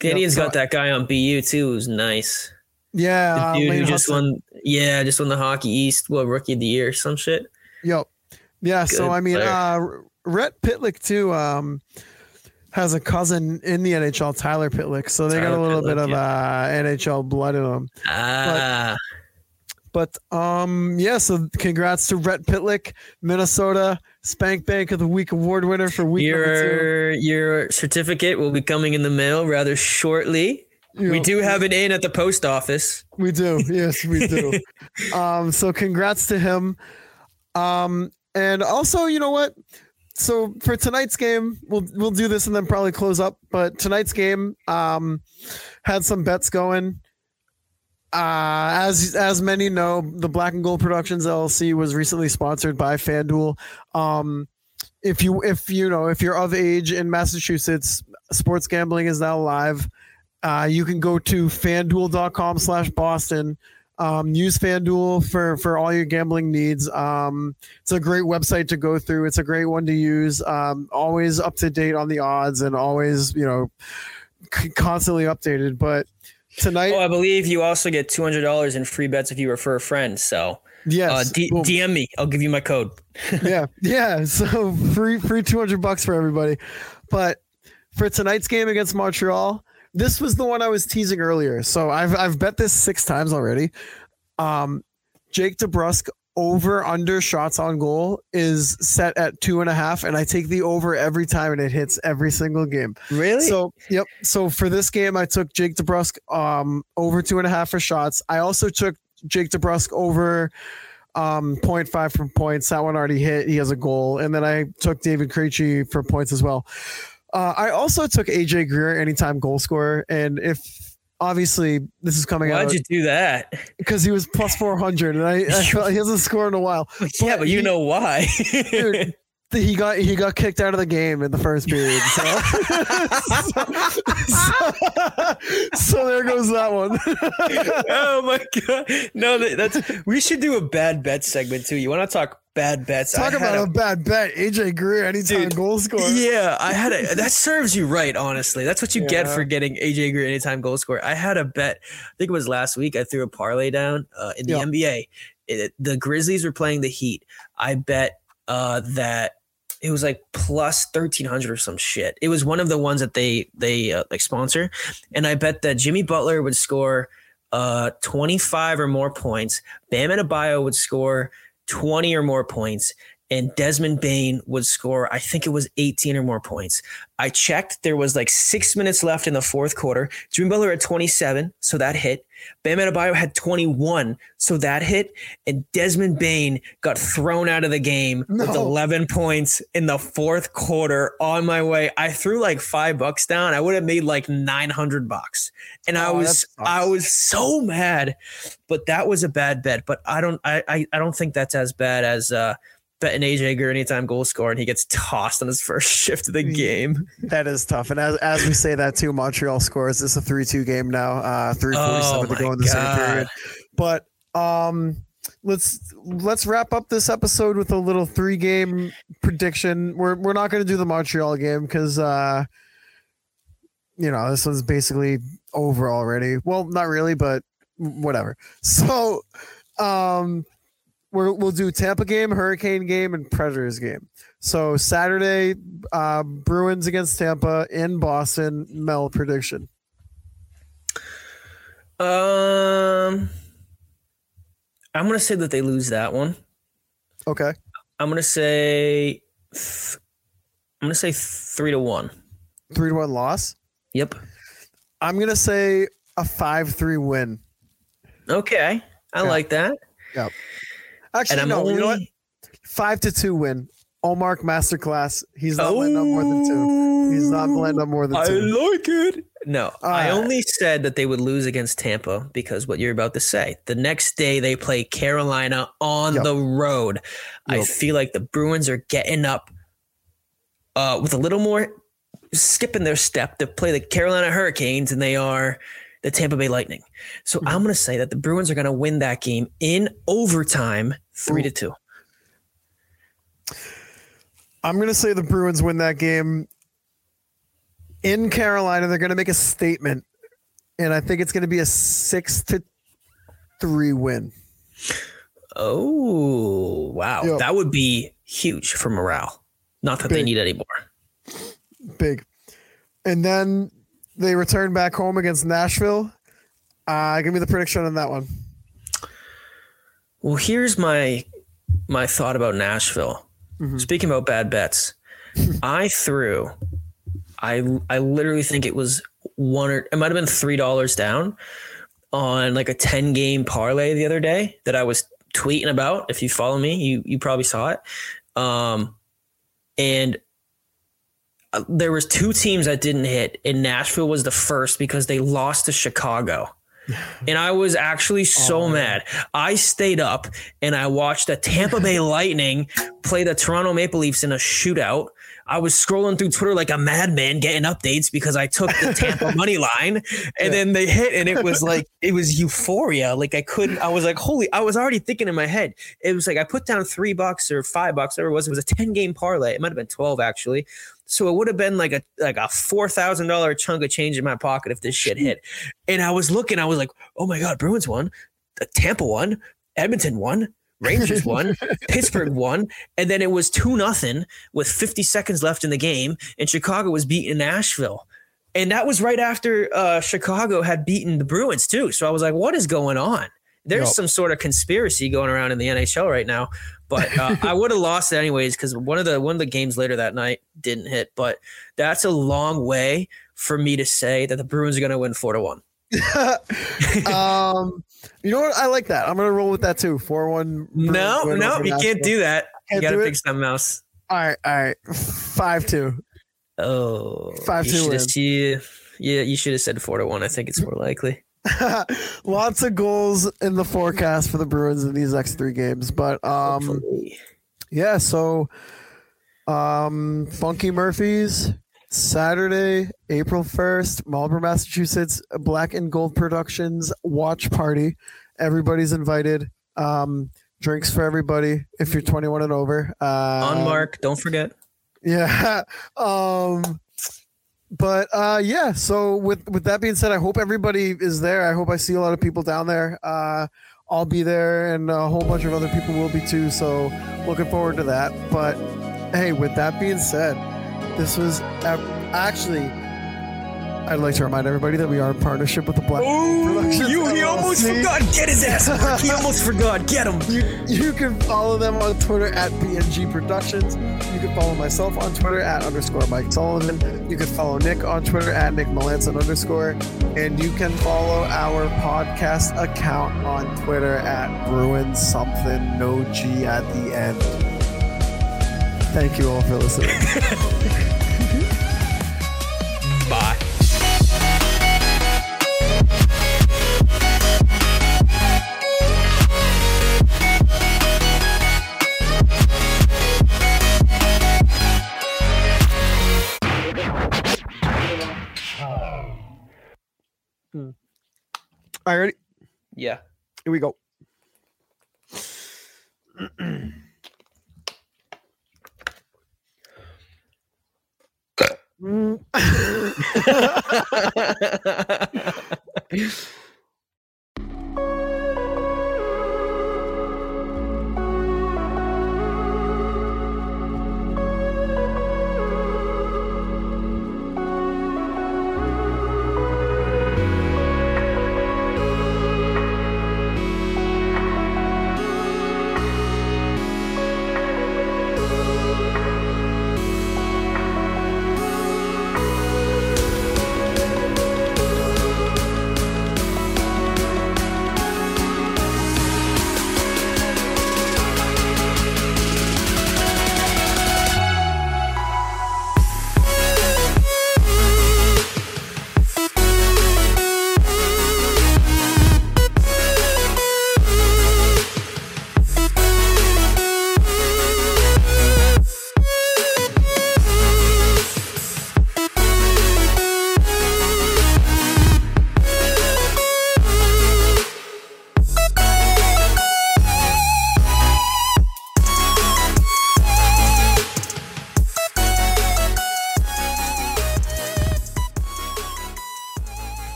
Canadiens so- got that guy on BU too, who's nice. yeah, The uh, dude Lane who just Hutson. won, yeah, just won the Hockey East, what rookie of the year, some shit. Yep. Yeah. so I mean, player. uh, Rhett Pitlick too um, has a cousin in the NHL, Tyler Pitlick. So they got a Tyler little bit Pitlick, of uh, NHL blood in them. Ah, But um, yeah. So congrats to Rhett Pitlick, Minnesota Spank Bank of the Week award winner for week your your certificate will be coming in the mail rather shortly. two. We Yep, do have it in at the post office. We do. Yes, we do. um, so congrats to him. Um, and also, you know what? So for tonight's game, we'll we'll do this and then probably close up. But tonight's game um, had some bets going. Uh, as as many know, the Black and Gold Productions LLC was recently sponsored by FanDuel. Um, if you if you know if you're of age in Massachusetts, sports gambling is now live. Uh, you can go to fanduel.com slash Boston. Um, use FanDuel for, for all your gambling needs. Um, it's a great website to go through. It's a great one to use. Um, always up to date on the odds and always, you know, c- constantly updated. But tonight, Oh, I believe you also get two hundred dollars in free bets if you refer a friend. So yes, uh, D-. DM me. I'll give you my code. yeah, yeah. So free, free two hundred bucks for everybody. But for tonight's game against Montreal, this was the one I was teasing earlier. So I've I've bet this six times already. Um, Jake DeBrusk over under shots on goal is set at two and a half, and I take the over every time, and it hits every single game. Really? So yep. So for this game, I took Jake DeBrusk um over two and a half for shots. I also took Jake DeBrusk over um 0.5 for points. That one already hit. He has a goal. And then I took David Krejci for points as well. Uh, I also took AJ Greer anytime goal scorer. And if obviously this is coming out. Why'd you do that? because he was plus 400 and I, I he hasn't scored in a while. yeah, but you he- know why. Dude, he got he got kicked out of the game in the first period. So, so, so there goes that one. oh my god! No, that- that's we should do a bad bet segment too. You want to talk bad bets? Talk about a, a- bad bet. AJ Greer anytime Dude, goal scorer. Yeah, I had a that serves you right, honestly. That's what you get for getting AJ Greer anytime goal scorer. I had a bet, I think it was last week. I threw a parlay down uh, in the Yeah. NBA. It, the Grizzlies were playing the Heat. I bet uh, that it was like plus 1300 or some shit. It was one of the ones that they they uh, like sponsor and I bet that Jimmy Butler would score uh 25 or more points. Bam Adebayo would score 20 or more points and Desmond Bane would score, I think it was 18 or more points. I checked, there was like six minutes left in the fourth quarter. Jimmy Butler had 27, so that hit. Bam Adebayo had 21, so that hit. And Desmond Bane got thrown out of the game with 11 points in the fourth quarter on my way. I threw like five bucks down. I would have made like 900 bucks. And I Oh, that was. I was so mad, but that was a bad bet. But I don't, I, I, I don't think that's as bad as, uh, betting AJ Greer anytime goal score and he gets tossed on his first shift of the game. That is tough. And as, as we say that too, Montreal scores. It's a 3 2 game now, uh, 347 Oh to go in the same period. But um, let's let's wrap up this episode with a little three game prediction. We're, we're not going to do the Montreal game because, uh, you know, this one's basically over already. Well, not really, but whatever. So um, we're, we'll do Tampa game, Hurricane game, and Predators game. So Saturday, uh, Bruins against Tampa in Boston. Mel prediction. Um, I'm gonna say that they lose that one. Okay. I'm gonna say, th- I'm gonna say three to one. Three to one loss. Yep. I'm gonna say a five three win. Okay, I Yeah. like that. Actually, no. only You know what? Five to two win. Omar masterclass. He's not letting up more than two. He's not letting up more than two. I like it. No, I Uh, only said that they would lose against Tampa because what you're about to say. The next day they play Carolina on Yep. the road. I feel like the Bruins are getting up uh, with a little more skipping their step to play the Carolina Hurricanes and they are the Tampa Bay Lightning. So Mm-hmm. I'm going to say that the Bruins are going to win that game in overtime, three to two. I'm gonna say the Bruins win that game in Carolina. They're gonna make a statement, and I think it's gonna be a six to three win. Oh, wow. Yep. That would be huge for morale. Not that they need any more. Big. And then they return back home against Nashville. Uh, give me the prediction on that one. Well, here's my my thought about Nashville. Speaking about bad bets, I threw. I I literally think it was one or it might have been three dollars down on like a ten game parlay the other day that I was tweeting about. If you follow me, you you probably saw it. Um, and there was two teams that didn't hit, and Nashville was the first because they lost to Chicago. And I was actually so oh, mad. I stayed up and I watched the Tampa Bay Lightning play the Toronto Maple Leafs in a shootout. I was scrolling through Twitter like a madman getting updates because I took the Tampa money line and then they hit and it was like it was euphoria. Like I couldn't I was like, holy, I was already thinking in my head. It was like I put down three bucks or five bucks, whatever it was. It was a 10 game parlay. It might have been 12 actually. So it would have been like a like a four thousand dollar chunk of change in my pocket if this shit hit. And I was looking, I was like, oh my god, Bruins won, Uh, Tampa won, Edmonton won, Rangers won, Pittsburgh won, and then it was two nothing with fifty seconds left in the game, and Chicago was beating Nashville. And that was right after uh, Chicago had beaten the Bruins too. So I was like, what is going on? There's Yep. some sort of conspiracy going around in the NHL right now. But uh, I would have lost it anyways because one of the one of the games later that night didn't hit. But that's a long way for me to say that the Bruins are going to win four to one. um, you know what? I like that. I'm gonna roll with that too. Four one. No, no, you can't do that. Can't got to pick something else. All right, all right. Five two. Oh, Five you two you, yeah, you should have said four to one. I think it's more likely. Lots of goals in the forecast for the Bruins in these next three games, but um, Hopefully. yeah. So, um, Funky Murphy's Saturday, April first, Marlboro, Massachusetts, Black and Gold Productions watch party. Everybody's invited. Um, drinks for everybody if you're 21 and over. Uh, on Mark. Don't forget. Yeah. Um but uh yeah, so with with that being said, I hope everybody is there. I hope I see a lot of people down there. Uh I'll be there and a whole bunch of other people will be too, so looking forward to that. But hey, with that being said, this was actually. I'd like to remind everybody that we are in partnership with the Black oh, Productions you, he almost forgot. Get his ass. Mark. He almost forgot. Get him. You, you can follow them on Twitter at BNG Productions. You can follow myself on Twitter at underscore Mike Sullivan. You can follow Nick on Twitter at Nick Melanson underscore. And you can follow our podcast account on Twitter at Bruin something, no G at the end. Thank you all for listening. All right. Yeah. Here we go.